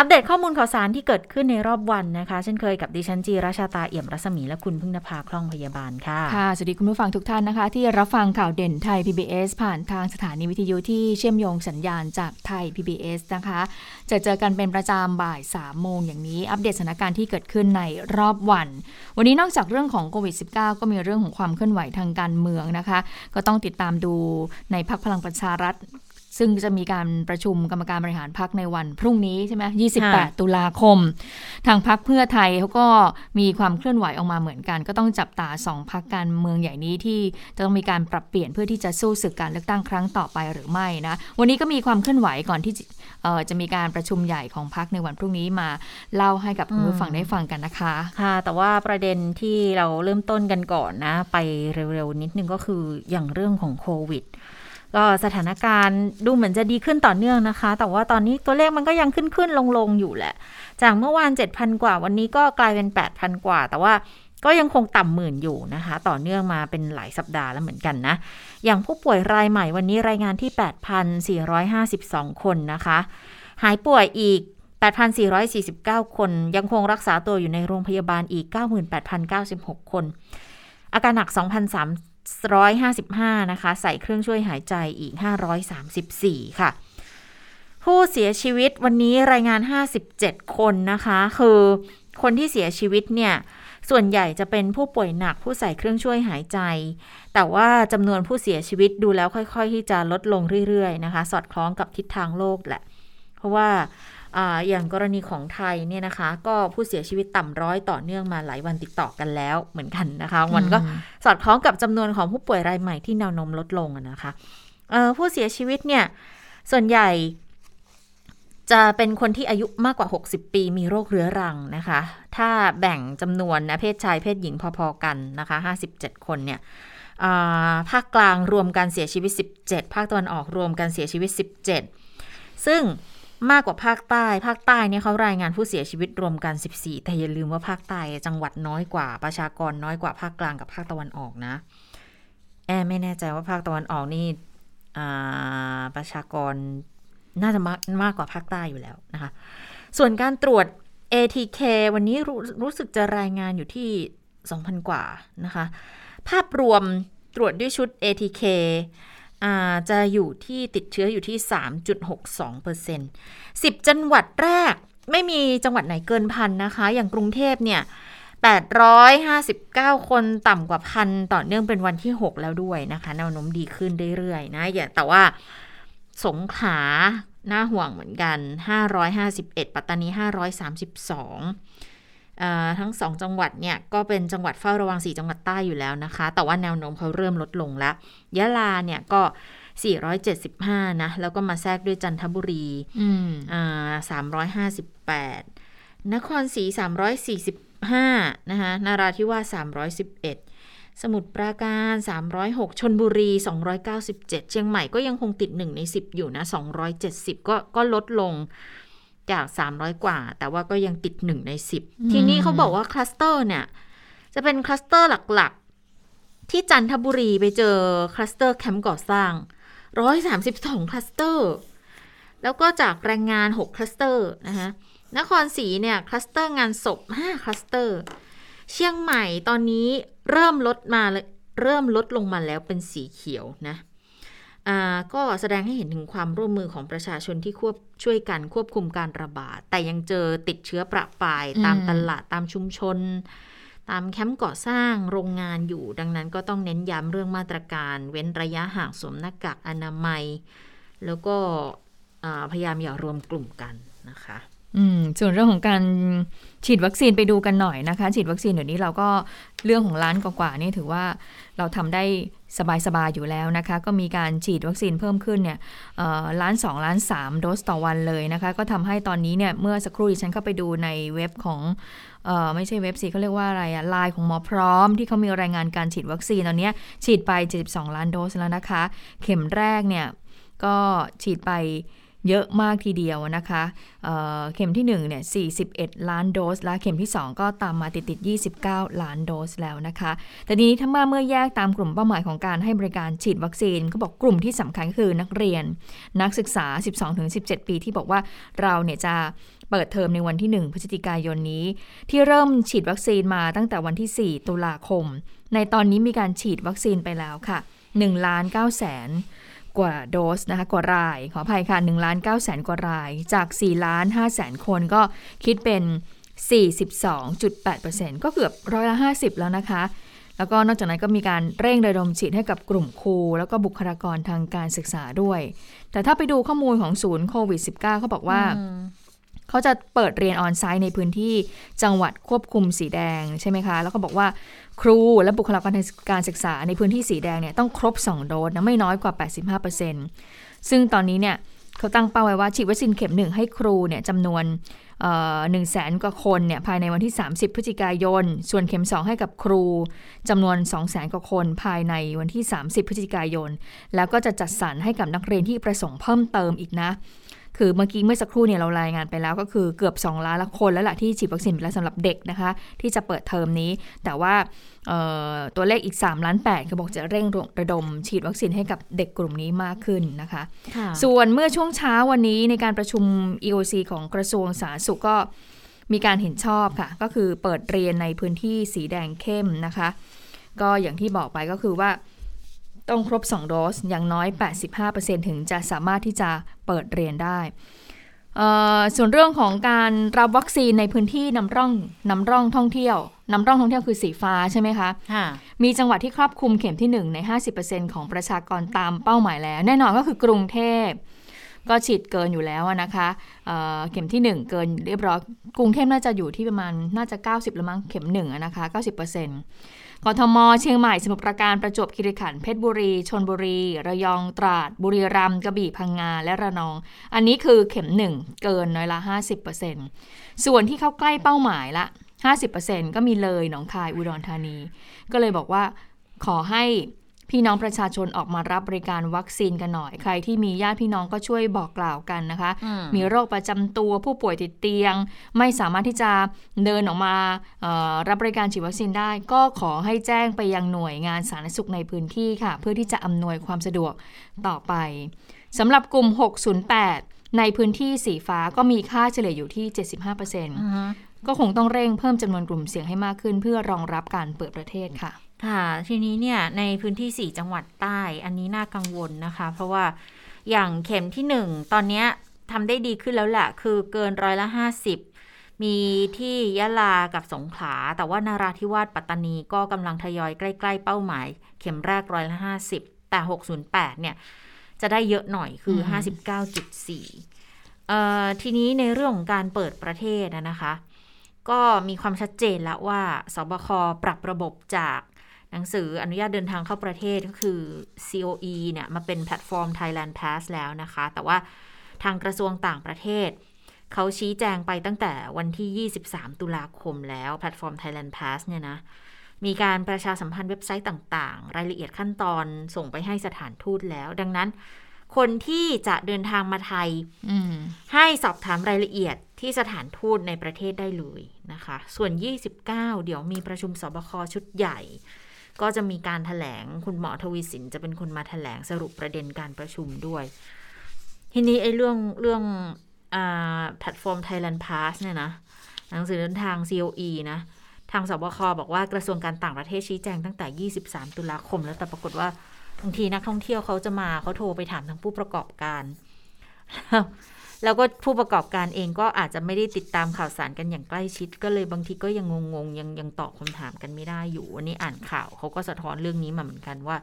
อัปเดตข้อมูลข่าวสารที่เกิดขึ้นในรอบวันนะคะ เช่นเคยกับดิฉันจีราชาตาเอี่ยมรัศมีและคุณพึ่งนภาคล่องพยาบาลค่ะ ค่ะ สวัสดีคุณผู้ฟังทุกท่านนะคะ ที่รับฟังข่าวเด่นไทย PBS ผ่านทางสถานีวิทยุที่เชื่อมโยงสัญญาณจากไทย PBS นะคะ จะเจอกันเป็นประจำบ่าย3โมงอย่างนี้ อัปเดตสถานการณ์ที่เกิดขึ้นในรอบวัน วันนี้นอกจากเรื่องของโควิด -19 ก็มีเรื่องของความเคลื่อนไหวทางการเมืองนะคะ ก็ต้องติดตามดูในพักพลังประชารัฐ ซึ่งจะมีการประชุมกรรมการบริหารพักในวันพรุ่งนี้ใช่ไหม28 ตุลาคม ทางพักเพื่อไทยเขาก็มีความเคลื่อนไหวออกมาเหมือนกัน ก็ต้องจับตาสองพักการเมืองใหญ่นี้ที่จะต้องมีการปรับเปลี่ยนเพื่อที่จะสู้ศึกการเลือกตั้งครั้งต่อไปหรือไม่นะ วันนี้ก็มีความเคลื่อนไหวก่อนที่จะมีการประชุมใหญ่ของพักในวันพรุ่งนี้มาเล่าให้กับคุณผู้ฟังได้ฟังกันนะคะ ค่ะ แต่ว่าประเด็นที่เราเริ่มต้นกันก่อนนะ ไปเร็วๆนิดนึงก็คืออย่างเรื่องของโควิด ก็สถานการณ์ดูเหมือนจะดีขึ้นต่อเนื่องนะคะ แต่ว่าตอนนี้ตัวเลขมันก็ยังขึ้นขึ้นลงลงอยู่แหละ จากเมื่อวาน 7,000 กว่า วันนี้ก็กลายเป็น 8,000 กว่า แต่ว่าก็ยังคงต่ำหมื่นอยู่นะคะ ต่อเนื่องมาเป็นหลายสัปดาห์แล้วเหมือนกันนะ อย่างผู้ป่วยรายใหม่วันนี้รายงานที่ 8,452 คนนะคะ หายป่วยอีก 8,449 คน ยังคงรักษาตัวอยู่ในโรงพยาบาลอีก 98,096 คน อาการหนัก2,300 155 นะคะ ใส่เครื่องช่วยหายใจอีก 534 ค่ะ ผู้เสียชีวิตวันนี้รายงาน 57 คนนะคะ คือคนที่เสียชีวิตเนี่ย ส่วนใหญ่จะเป็นผู้ป่วยหนักผู้ใส่เครื่องช่วยหายใจ แต่ว่าจำนวนผู้เสียชีวิตดูแล้วค่อย ๆ ที่จะลดลงเรื่อย ๆ นะคะ สอดคล้องกับทิศทางโลกแหละ เพราะว่า ออย่างกรณีของไทยเนี่ยนะคะ ก็ผู้เสียชีวิตต่ำร้อยต่อเนื่องมาหลายวันติดต่อกันแล้วเหมือนกันนะคะ มันก็สอดคล้องกับจำนวนของผู้ป่วยรายใหม่ที่แนวโน้มลดลงนะคะผู้เสียชีวิตเนี่ยส่วนใหญ่จะเป็นคนที่อายุมากกว่า 60 ปีมีโรคเรื้อรังนะคะ ถ้าแบ่งจำนวนนะเพศชายเพศหญิงพอๆกันนะคะ 57 คนเนี่ยภาคกลางรวมการเสียชีวิต 17 ภาคตะวันออกรวมการเสียชีวิต 17 ซึ่ง มากกว่าภาคใต้ ภาคใต้เนี่ยเขารายงานผู้เสียชีวิตรวมกัน 14 แต่อย่าลืมว่าภาคใต้จังหวัดน้อยกว่า ประชากรน้อยกว่าภาคกลางกับภาคตะวันออกนะ แอไม่แน่ใจว่าภาคตะวันออกนี่ประชากรน่าจะมากมากกว่าภาคใต้อยู่แล้วนะคะ ส่วนการตรวจ ATK วันนี้รู้รู้สึกจะรายงานอยู่ที่ 2,000 กว่านะคะ ภาพรวมตรวจด้วยชุด ATK จะอยู่ที่ติดเชื้ออยู่ที่ 3.62% 10 จังหวัดแรกไม่มีจังหวัดไหนเกินพันนะคะ อย่างกรุงเทพเนี่ย859 คนต่ำกว่าพันต่อเนื่องเป็นวันที่ 6 แล้วด้วยนะคะแนวโน้มดีขึ้นเรื่อยๆนะอย่าแต่ว่าสงขลาน่าห่วงเหมือนกัน 551 ปัตตานี 532 ทั้งสองจังหวัดเนี่ยก็เป็นจังหวัดเฝ้าระวัง 4 จังหวัดใต้อยู่แล้วนะคะ แต่ว่าแนวโน้มเขาเริ่มลดลงแล้ว ยะลาเนี่ยก็ 475 นะ แล้วก็มาแทรกด้วยจันทบุรีอ่า358 นครศรี345 นะคะนาราธิวาส311สมุทรปราการ 306 ชลบุรี 297 เชียงใหม่ก็ยังคงติด 1 ใน 10 อยู่นะ 270 ก็ก็ลดลง จาก 300 กว่า แต่ว่าก็ยังติด 1 ใน 10 ทีนี้เขาบอกว่าคลัสเตอร์เนี่ย จะเป็นคลัสเตอร์หลักๆ ที่จันทบุรีไปเจอคลัสเตอร์แคมป์ก่อสร้าง 132 คลัสเตอร์ แล้วก็จากแรงงาน 6 คลัสเตอร์นะคะนครศรีเนี่ย คลัสเตอร์งานศพ 5 คลัสเตอร์ เชียงใหม่ตอนนี้เริ่มลดมาเริ่มลดลงมาแล้วเป็นสีเขียวนะ ก็แสดงให้เห็นถึงความร่วมมือของประชาชนที่ควบช่วยกันควบคุมการระบาด แต่ยังเจอติดเชื้อประปายตามตลาดตามชุมชน ตามแคมป์ก่อสร้างโรงงานอยู่ ดังนั้นก็ต้องเน้นย้ำเรื่องมาตรการ เว้นระยะห่างสวมหน้ากากอนามัย แล้วก็พยายามอย่ารวมกลุ่มกันนะคะอืมส่วนเรื่องของการฉีดวัคซีนไปดูกันหน่อยนะคะ ฉีดวัคซีนเดี๋ยวนี้เราก็เรื่องของล้านกว่าๆนี่ถือว่า เราทำได้สบายๆอยู่แล้วนะคะ ก็มีการฉีดวัคซีนเพิ่มขึ้นเนี่ยล้าน2ล้าน3โดสต่อวันเลยนะคะ ก็ทำให้ตอนนี้เนี่ยเมื่อสักครู่ดิฉันเข้าไปดูในเว็บของออไม่ใช่เว็บสิเขาเรียกว่าอะไรอะไลน์ของหมอพร้อม ที่เขามีรายงานการฉีดวัคซีนตอนนี้ฉีดไป 72 ล้านโดสแล้วนะคะ เข็มแรกเนี่ยก็ฉีดไป เยอะมากทีเดียวนะคะเเข็มที่1เนี่ย41 ล้านโดส และเข็มที่ 2 ก็ตามมาติดติด29 ล้านโดสแล้วนะคะ แต่นี้ถ้ามาเมื่อแยกตามกลุ่มเป้าหมายของการให้บริการฉีดวัคซีนเขาบอกกลุ่มที่สำคัญคือนักเรียน นักศึกษา 12-17 ปีที่บอกว่าเราเนี่ยจะเปิดเทอมในวันที่ 1 พฤศจิกายนนี้ ที่เริ่มฉีดวัคซีนมาตั้งแต่วันที่ 4 ตุลาคม ในตอนนี้มีการฉีดวัคซีนไปแล้วค่ะ1ล้าน9แสน กว่าโดสนะคะกว่าราย ขออภัยค่ะ1ล้าน9แสนกว่าราย จาก4ล้าน5แสนคนก็คิดเป็น 42.8%ก็เกือบร้อยละ 50 แล้วนะคะ แล้วก็นอกจากนั้นก็มีการเร่งระดมฉีดให้กับกลุ่มครู แล้วก็บุคลากรทางการศึกษาด้วย แต่ถ้าไปดูข้อมูลของศูนย์โควิด -19 เขาบอกว่า เขาจะเปิดเรียนออนไซต์ในพื้นที่จังหวัดควบคุมสีแดงใช่ไหมคะ แล้วก็บอกว่าครูและบุคลากรทางการศึกษาในพื้นที่สีแดงเนี่ยต้องครบ 2 โดสนะไม่น้อยกว่า 85%ซึ่งตอนนี้เนี่ยเขาตั้งเป้าไว้ว่าฉีดวัคซีนเข็มหนึ่งให้ครูเนี่ยจำนวนหนึ่งแสนกว่าคนเนี่ยภายในวันที่ 30 พฤศจิกายน ส่วนเข็ม 2 ให้กับครูจำนวน 2 0 0แสนกว่าคนภายในวันที่ 30 พฤศจิกายน แล้วก็จะจัดสรรให้กับนักเรียนที่ประสงค์เพิ่มเติมอีกนะ คือเมื่อกี้เมื่อสักครู่เนี่ยเรารายงานไปแล้วก็คือเกือบ 2 ล้านละคนแล้วล่ะที่ฉีดวัคซีนไปแล้วสำหรับเด็กนะคะ ที่จะเปิดเทอมนี้ แต่ว่าตัวเลขอีก 3 ล้าน8เขาบอกจะเร่งระดม ฉีดวัคซีนให้กับเด็กกลุ่มนี้มากขึ้นนะคะ ส่วนเมื่อช่วงเช้าวันนี้ในการประชุม EOC ของกระทรวงสาธารณสุขก็มีการเห็นชอบค่ะ ก็คือเปิดเรียนในพื้นที่สีแดงเข้มนะคะ ก็อย่างที่บอกไปก็คือว่า ต้องครบ 2 โดสอย่างน้อย 85%ถึงจะสามารถที่จะเปิดเรียนได้ ส่วนเรื่องของการรับวัคซีนในพื้นที่นำร่องนำร่องท่องเที่ยวนำร่องท่องเที่ยวคือสีฟ้าใช่ไหมคะมีจังหวัดที่ครอบคลุมเข็มที่ 1 ใน 50%ของประชากรตามเป้าหมายแล้ว แน่นอนก็คือกรุงเทพก็ฉีดเกินอยู่แล้วนะคะเเข็มที่ 1 เกินเรียบร้อย กรุงเทพน่าจะอยู่ที่ประมาณน่าจะ 90แล้วมั้งเข็ม1นะคะ90% กทม เชียงใหม่สมุทรปราการประจวบคีรีขันธ์เพชรบุรีชนบุรี ระยองตราด บุรีรัมย์กระบี่พังงาและระนอง อันนี้คือเข็มหนึ่งเกินน้อยละ 50%ส่วนที่เข้าใกล้เป้าหมายละ 50%ก็มีเลยหนองคายอุดรธานี ก็เลยบอกว่าขอให้ พี่น้องประชาชนออกมารับบริการวัคซีนกันหน่อย ใครที่มีญาติพี่น้องก็ช่วยบอกกล่าวกันนะคะ มีโรคประจำตัวผู้ป่วยติดเตียง ไม่สามารถที่จะเดินออกมารับบริการฉีดวัคซีนได้ ก็ขอให้แจ้งไปยังหน่วยงานสาธารณสุขในพื้นที่ค่ะ เพื่อที่จะอำนวยความสะดวกต่อไปสำหรับกลุ่ม 608 ในพื้นที่สีฟ้าก็มีค่าเฉลี่ยอยู่ที่ 75%ก็คงต้องเร่งเพิ่มจำนวนกลุ่มเสี่ยงให้มากขึ้น เพื่อรองรับการเปิดประเทศค่ะ ค่ะทีนี้เนี่ยในพื้นที่ 4 จังหวัดใต้อันนี้น่ากังวลนะคะ เพราะว่าอย่างเข็มที่ 1 ตอนนี้ทำได้ดีขึ้นแล้วแหละ คือเกินร้อยละ 50 มีที่ยะลากับสงขลา แต่ว่านาราธิวาสปัตตานีก็กำลังทยอยใกล้ ๆ เป้าหมาย เข็มแรกร้อยละ 50 แต่ 608 เนี่ย จะได้เยอะหน่อยคือ 59.4เอ่อทีนี้ในเรื่องของการเปิดประเทศนะคะ ก็มีความชัดเจนแล้วว่าสบคปรับระบบจาก หนังสืออนุญาตเดินทางเข้าประเทศก็คือ COE เนี่ยมาเป็นแพลตฟอร์ม Thailand Pass แล้วนะคะ แต่ว่าทางกระทรวงต่างประเทศ เขาชี้แจงไปตั้งแต่วันที่ 23 ตุลาคมแล้วแพลตฟอร์ม Thailand Pass เนี่ยนะ มีการประชาสัมพันธ์เว็บไซต์ต่างๆ รายละเอียดขั้นตอนส่งไปให้สถานทูตแล้ว ดังนั้น คนที่จะเดินทางมาไทยให้สอบถามรายละเอียดที่สถานทูตในประเทศได้เลยนะคะ ส่วน 29 เดี๋ยวมีประชุมสบคชุดใหญ่ ก็จะมีการถแถลงคุณหมอทวีสินจะเป็นคนมาถแถลงสรุปประเด็นการประชุมด้วย ทีนี้ไอ้เรื่องเรื่องแพลตฟอร์ม Thailand Pass เนี่ยนะหนังสือเดินทาง COE นะ ทางสบคบอกว่ากระทรวงการต่างประเทศชี้แจงตั้งแต่ 23 ตุลาคม แล้วแต่ปรากฏว่าบางทีนักท่องเที่ยวเขาจะมาเขาโทรไปถามทางผู้ประกอบการ แล้วก็ผู้ประกอบการเองก็อาจจะไม่ได้ติดตามข่าวสารกันอย่างใกล้ชิด ก็เลยบางทีก็ยังงงๆยังยังตอบคำถามกันไม่ได้อยู่วันนี้อ่านข่าวเขาก็สะท้อนเรื่องนี้มาเหมือนกันว่า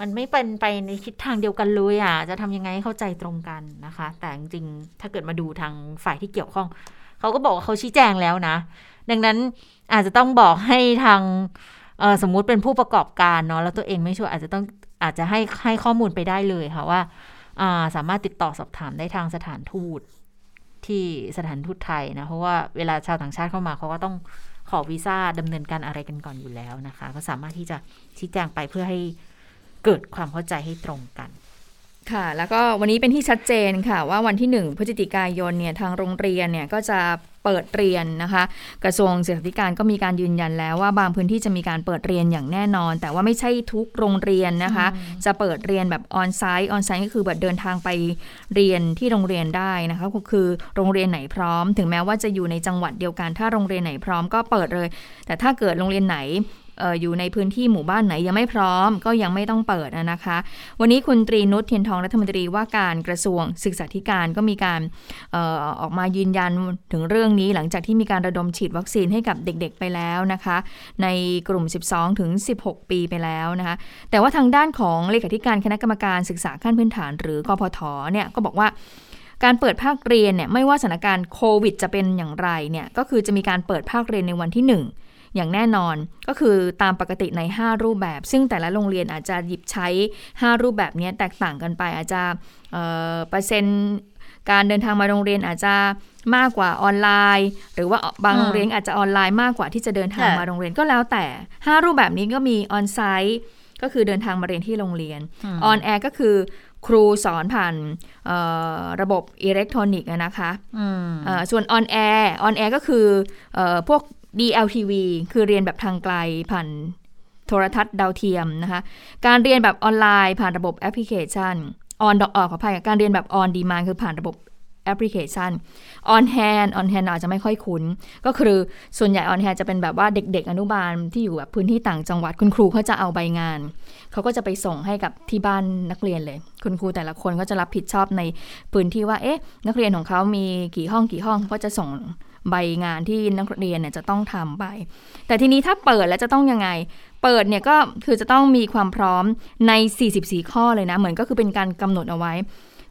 มันไม่เป็นไปในทิศทางเดียวกันเลยอะจะทำยังไงให้เข้าใจตรงกันนะคะ แต่จริงๆถ้าเกิดมาดูทางฝ่ายที่เกี่ยวข้องเขาก็บอกว่าเขาชี้แจงแล้วนะ ดังนั้นอาจจะต้องบอกให้ทางสมมุติเป็นผู้ประกอบการเนาะแล้วตัวเองไม่ช่วยอาจจะต้องอาจจะให้ให้ข้อมูลไปได้เลยค่ะว่า สามารถติดต่อสอบถามได้ทางสถานทูตที่สถานทูตไทยนะ เพราะว่าเวลาชาวต่างชาติเข้ามาเขาก็ต้องขอวีซ่าดำเนินการอะไรกันก่อนอยู่แล้วนะคะ ก็สามารถที่จะชี้แจงไปเพื่อให้เกิดความเข้าใจให้ตรงกัน ค่ะ แล้วก็วันนี้เป็นที่ชัดเจนค่ะ ว่าวันที่ 1 พฤศจิกายนเนี่ยทางโรงเรียนเนี่ยก็จะเปิดเรียนนะคะ กระทรวงศึกษาธิการก็มีการยืนยันแล้วว่าบางพื้นที่จะมีการเปิดเรียนอย่างแน่นอน แต่ว่าไม่ใช่ทุกโรงเรียนนะคะ จะเปิดเรียนแบบออนไซต์ออนไซต์ก็คือแบบเดินทางไปเรียนที่โรงเรียนได้นะคะก็คือโรงเรียนไหนพร้อม ถึงแม้ว่าจะอยู่ในจังหวัดเดียวกัน ถ้าโรงเรียนไหนพร้อมก็เปิดเลย แต่ถ้าเกิดโรงเรียนไหน อยู่ในพื้นที่หมู่บ้านไหนยังไม่พร้อม ก็ยังไม่ต้องเปิดนะคะ วันนี้คุณตรีนุชเทียนทองรัฐมนตรีว่าการกระทรวงศึกษาธิการก็มีการออออกมายืนยันถึงเรื่องนี้ หลังจากที่มีการระดมฉีดวัคซีนให้กับเด็กๆไปแล้วนะคะ ในกลุ่ม 12 ถึง 16 ปีไปแล้วนะคะแต่ว่าทางด้านของเลขาธิการคณะกรรมการศึกษาขั้นพื้นฐาน หรือกพทเนี่ยก็บอกว่าการเปิดภาคเรียนเนี่ยไม่ว่าสถานการณ์โควิดจะเป็นอย่างไรเนี่ยก็คือจะมีการเปิดภาคเรียนในวันที่ 1 อย่างแน่นอนก็คือตามปกติใน 5 รูปแบบ ซึ่งแต่ละโรงเรียนอาจจะหยิบใช้ 5 รูปแบบนี้แตกต่างกันไป อาจจะเปอร์เซ็นต์การเดินทางมาโรงเรียนอาจจะมากกว่าออนไลน์ หรือว่าบางโรงเรียนอาจจะออนไลน์มากกว่าที่จะเดินทางมาโรงเรียนก็แล้วแต่ 5 รูปแบบนี้ก็มี on-site ก็คือเดินทางมาเรียนที่โรงเรียน on-air ก็คือครูสอนผ่านระบบอิเล็กทรอนิกส์นะคะส่วน on-air on-air ก็คือพวก DLTV คือเรียนแบบทางไกลผ่านโทรทัศน์ดาวเทียมนะคะ การเรียนแบบออนไลน์ผ่านระบบแอปพลิเคชัน ออนดอกขออภัยการเรียนแบบ on-demand คือผ่านระบบแอปพลิเคชันออนแฮนออนแฮนอาจจะไม่ค่อยคุ้น ก็คือส่วนใหญ่ on-hand จะเป็นแบบว่าเด็ก ๆ อนุบาลที่อยู่แบบพื้นที่ต่างจังหวัดคุณครูเขาจะเอาใบงาน เขาก็จะไปส่งให้กับที่บ้านนักเรียนเลย คุณครูแต่ละคนก็จะรับผิดชอบในพื้นที่ว่า เอ๊ะ นักเรียนของเขามีกี่ห้องกี่ห้องก็จะส่ง ใบงานที่นักเรียนเนี่ยจะต้องทำไป แต่ทีนี้ถ้าเปิดแล้วจะต้องยังไง เปิดเนี่ยก็คือจะต้องมีความพร้อมใน 44 ข้อเลยนะ เหมือนก็คือเป็นการกำหนดเอาไว้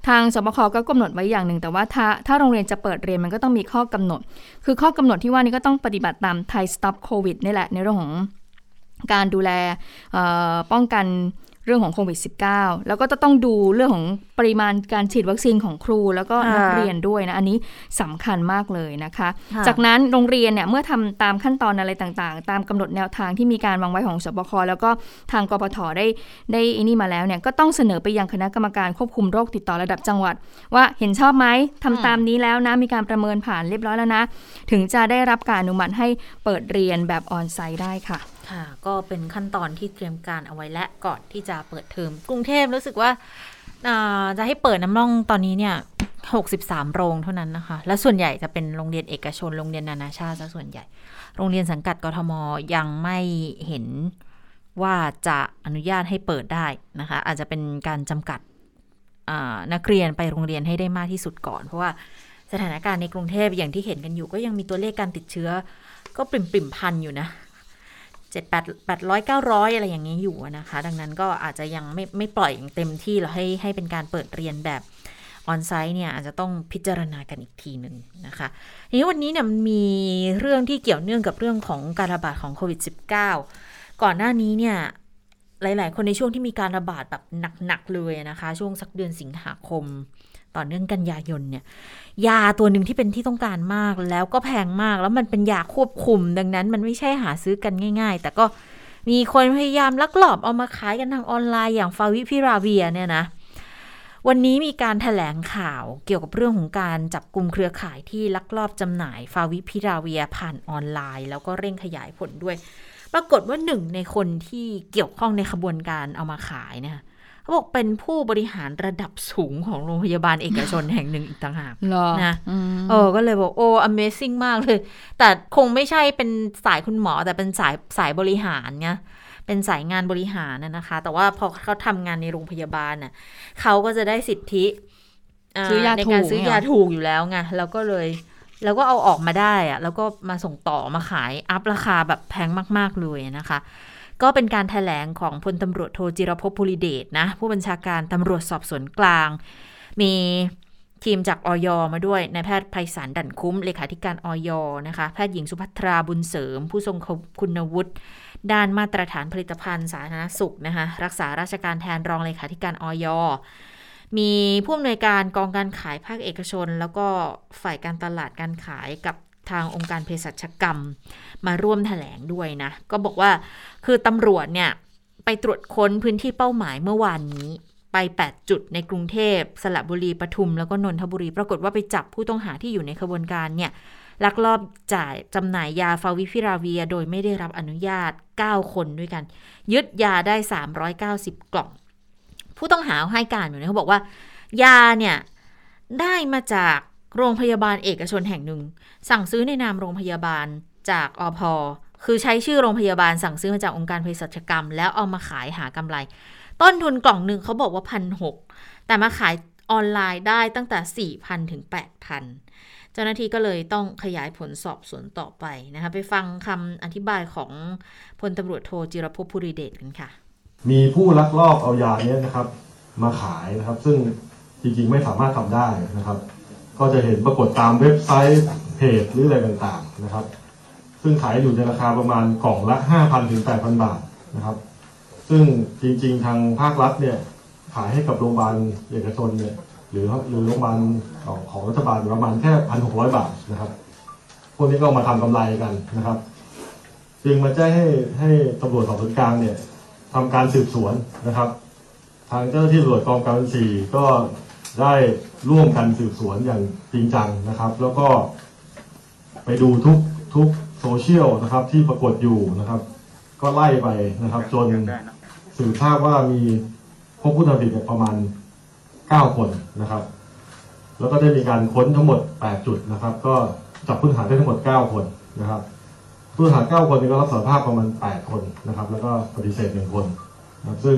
ทางสบคก็กำหนดไว้อย่างหนึ่ง แต่ว่าถ้าถ้าโรงเรียนจะเปิดเรียนมันก็ต้องมีข้อกำหนด คือข้อกำหนดที่ว่านี้ก็ต้องปฏิบัติตามไทยสต็อปโควิดนี่แหละในเรื่องของการดูแลป้องกัน เรื่องของโควิด -19 แล้วก็จะต้องดูเรื่องของปริมาณการฉีดวัคซีนของครู แล้วก็นักเรียนด้วยนะอันนี้สำคัญมากเลยนะคะ จากนั้นโรงเรียนเนี่ยเมื่อทำตามขั้นตอนอะไรต่างๆ ตามกำหนดแนวทางที่มีการวางไว้ของสบคแล้วก็ทางกปทได้ได้อินี่มาแล้วเนี่ยก็ต้องเสนอไปยังคณะกรรมการควบคุมโรคติดต่อระดับจังหวัด ว่าเห็นชอบไหมทำตามนี้แล้วนะมีการประเมินผ่านเรียบร้อยแล้วนะ ถึงจะได้รับการอนุมัติให้เปิดเรียนแบบออนไซต์ได้ค่ะ ค่ะ ก็เป็นขั้นตอนที่เตรียมการเอาไว้และก่อนที่จะเปิดเทอมกรุงเทพรู้สึกว่าจะให้เปิดน้ำร่องตอนนี้เนี่ยหกสิบสามโรงเท่านั้นนะคะ และส่วนใหญ่จะเป็นโรงเรียนเอกชน โรงเรียนนานาชาติซะส่วนใหญ่ โรงเรียนสังกัดกทมยังไม่เห็นว่าจะอนุญาตให้เปิดได้นะคะ อาจจะเป็นการจำกัดนักเรียนไปโรงเรียนให้ได้มากที่สุดก่อน เพราะว่าสถานการณ์ในกรุงเทพอย่างที่เห็นกันอยู่ ก็ยังมีตัวเลขการติดเชื้อ ก็ปริมปริมพันอยู่นะ เจ็ดแปดแปดร้อยเก้าร้อยอะไรอย่างนี้อยู่นะคะ ดังนั้นก็อาจจะยังไม่ไม่ปล่อยอย่างเต็มที่เราให้ให้เป็นการเปิดเรียนแบบออนไซต์เนี่ยอาจจะต้องพิจารณากันอีกทีหนึ่งนะคะทีนี้วันนี้เนี่ยมีเรื่องที่เกี่ยวเนื่องกับเรื่องของการระบาดของโควิด -19 ก่อนหน้านี้เนี่ยหลาย ๆ คนในช่วงที่มีการระบาดแบบหนัก ๆ เลยนะคะ ช่วงสักเดือนสิงหาคม ต่อเนื่องกันยายนเนี่ยยาตัวหนึ่งที่เป็นที่ต้องการมากแล้วก็แพงมากแล้วมันเป็นยาควบคุม ดังนั้นมันไม่ใช่หาซื้อกันง่าย ๆ แต่ก็มีคนพยายามลักลอบเอามาขายกันทางออนไลน์อย่างฟาวิพิราเวียเนี่ยนะวันนี้มีการถแถลงข่าวเกี่ยวกับเรื่องของการจับกลุ่มเครือข่ายที่ลักลอบจำหน่ายฟาวิพิราเวียผ่านออนไลน์ แล้วก็เร่งขยายผลด้วย ปรากฏว่าหนึ่งในคนที่เกี่ยวข้องในขบวนการเอามาขายเนี่ย เขาบอกเป็นผู้บริหารระดับสูงของโรงพยาบาลเอกชนแห่งหนึ่งอีกต่างหากนะเออก็เลยบอกโอ้ Amazing มากเลย แต่คงไม่ใช่เป็นสายคุณหมอแต่เป็นสายสายบริหารไงเป็นสายงานบริหารนะคะ แต่ว่าพอเขาทำงานในโรงพยาบาลน่ะเขาก็จะได้สิทธิซื้อยาถูกซื้อยาถูกอยู่แล้วไงแล้วก็เลยแล้วก็เอาออกมาได้อะแล้วก็มาส่งต่อมาขายอัพราคาแบบแพงมาก ๆ เลยนะคะ ก็เป็นการถแถลงของพลตำรวจโทจิรพภูริเดชนะ ผู้บัญชาการตำรวจสอบสวนกลาง มีทีมจากออยมาด้วยนายแพทย์ไพศาลดั่นคุ้มเลขาธิการออยนะคะ แพทย์หญิงสุภัทราบุญเสริม ผู้ทรงคุณวุฒิด้านมาตรฐานผลิตภัณฑ์สาธารณสุขนะคะรักษาราชการแทนรองเลขาธิการออยมีผู้อำนวยการกองการขายภาคเอกชน แล้วก็ฝ่ายการตลาดการขายกับ ทางองค์การเภสัชกรรมมาร่วมถแถลงด้วยนะ ก็บอกว่าคือตำรวจเนี่ย ไปตรวจค้นพื้นที่เป้าหมายเมื่อวานนี้ไป 8 จุดในกรุงเทพ สระบุรี ปทุม แล้วก็นนทบุรี ปรากฏว่าไปจับผู้ต้องหาที่อยู่ในขบวนการเนี่ย ลักลอบจ่ายจำหน่ายยาฟาวิพิราเวีย โดยไม่ได้รับอนุญาต 9 คนด้วยกัน ยึดยาได้ 390 กล่อง ผู้ต้องหาให้การอยู่นะเขาบอกว่า ยาเนี่ย ได้มาจาก โรงพยาบาลเอกชนแห่งหนึ่ง สั่งซื้อในนามโรงพยาบาลจากอพคือใช้ชื่อโรงพยาบาลสั่งซื้อมาจากองค์การเภสัชกรรม แล้วเอามาขายหากำไร ต้นทุนกล่องหนึ่งเขาบอกว่าพันหกแต่มาขายออนไลน์ได้ตั้งแต่ 4,000 ถึง 8,000 เจ้าหน้าที่ก็เลยต้องขยายผลสอบสวนต่อไปนะคะ ไปฟังคำอธิบายของพลตำรวจโทจิรพภูริเดชกันค่ะ มีผู้ลักลอบเอายาเนี้ยนะครับ มาขายนะครับ ซึ่งจริงๆไม่สามารถทำได้นะครับ ก็จะเห็นปรากฏตามเว็บไซต์เพจหรืออะไรต่างๆนะครับ ซึ่งขายอยู่ในราคาประมาณกล่องละ5,000ถึง8,000 บาทนะครับ ซึ่งจริงๆทางภาครัฐเนี่ยขายให้กับโรงพยาบาลเอกชนเนี่ยหรือหรือโรงพยาบาลของรัฐบาลประมาณแค่1,600บาทนะครับ พวกนี้ก็มาทำกำไรกันนะครับ จึงมาแจ้งให้ให้ตำรวจสอบสวนกลางเนี่ยทำการสืบสวนนะครับ ทางเจ้าหน้าที่ตำรวจกองการบัญชีก็ ได้ร่วมกันสืบสวนอย่างจริงจังนะครับ แล้วก็ไปดูทุกทุกโซเชียลนะครับที่ปรากฏอยู่นะครับ ก็ไล่ไปนะครับ จนสืบทราบว่ามีพบผู้ทำผิดประมาณ 9 คนนะครับ แล้วก็ได้มีการค้นทั้งหมด 8 จุดนะครับ ก็จับผู้ต้องหาได้ทั้งหมด 9 คนนะครับผู้ต้องหา 9 คนนี้ก็รับสารภาพประมาณ 8 คนนะครับ แล้วก็ปฏิเสธหนึ่งคนนะคซึ่ง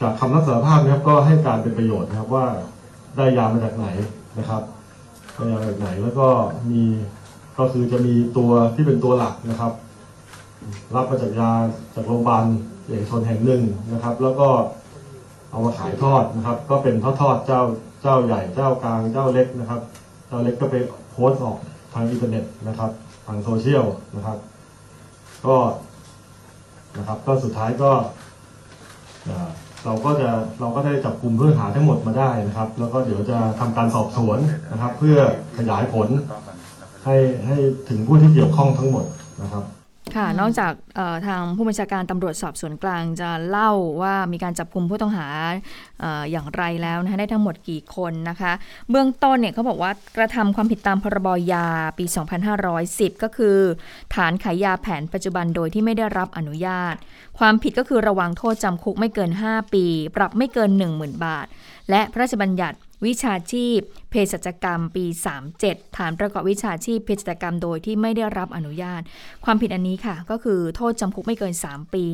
จากคำรับสารภาพนะครับก็ให้การเป็นประโยชน์นะครับว่าได้ยามาจากไหนนะครับได้ยามาจากไหนแล้วก็มีก็คือจะมีตัวที่เป็นตัวหลักนะครับ รับมาจากยาจากโรงพยาบาลเอกชนแห่งหนึ่งนะครับ แล้วก็เอามาขายทอดนะครับ ก็เป็นทอดทอดเจ้าเจ้าใหญ่เจ้ากลางเจ้าเล็กนะครับ เจ้าเล็กก็ไปโพสต์ออกทางอินเทอร์เน็ตนะครับ ทางโซเชียลนะครับ ก็นะครับ ก็สุดท้ายก็ เราก็จะเราก็ได้จับกลุ่มผู้ต้องหาทั้งหมดมาได้นะครับ แล้วก็เดี๋ยวจะทำการสอบสวนนะครับ เพื่อขยายผลให้ให้ถึงผู้ที่เกี่ยวข้องทั้งหมดนะครับ ค่ะ นอกจากเอ่อทางผู้บัญชาการตำรวจสอบสวนกลางจะเล่าว่ามีการจับกลุ่มผู้ต้องหาเอ่ออย่างไรแล้วนะคะได้ทั้งหมดกี่คนนะคะ เบื้องต้นเนี่ยเขาบอกว่ากระทำความผิดตามพรบยาปี 2510 ก็คือ ฐานขายยาแผนปัจจุบันโดยที่ไม่ได้รับอนุญาต ความผิดก็คือระวังโทษจำคุกไม่เกิน 5 ปี ปรับไม่เกิน 10,000 บาท และพระราชบัญญัติ วิชาชีพเภสัชกรรมปี 37 ฐานประกอบวิชาชีพเภสัชกรรมโดยที่ไม่ได้รับอนุญาต ความผิดอันนี้ค่ะ ก็คือโทษจำคุกไม่เกิน 3 ปี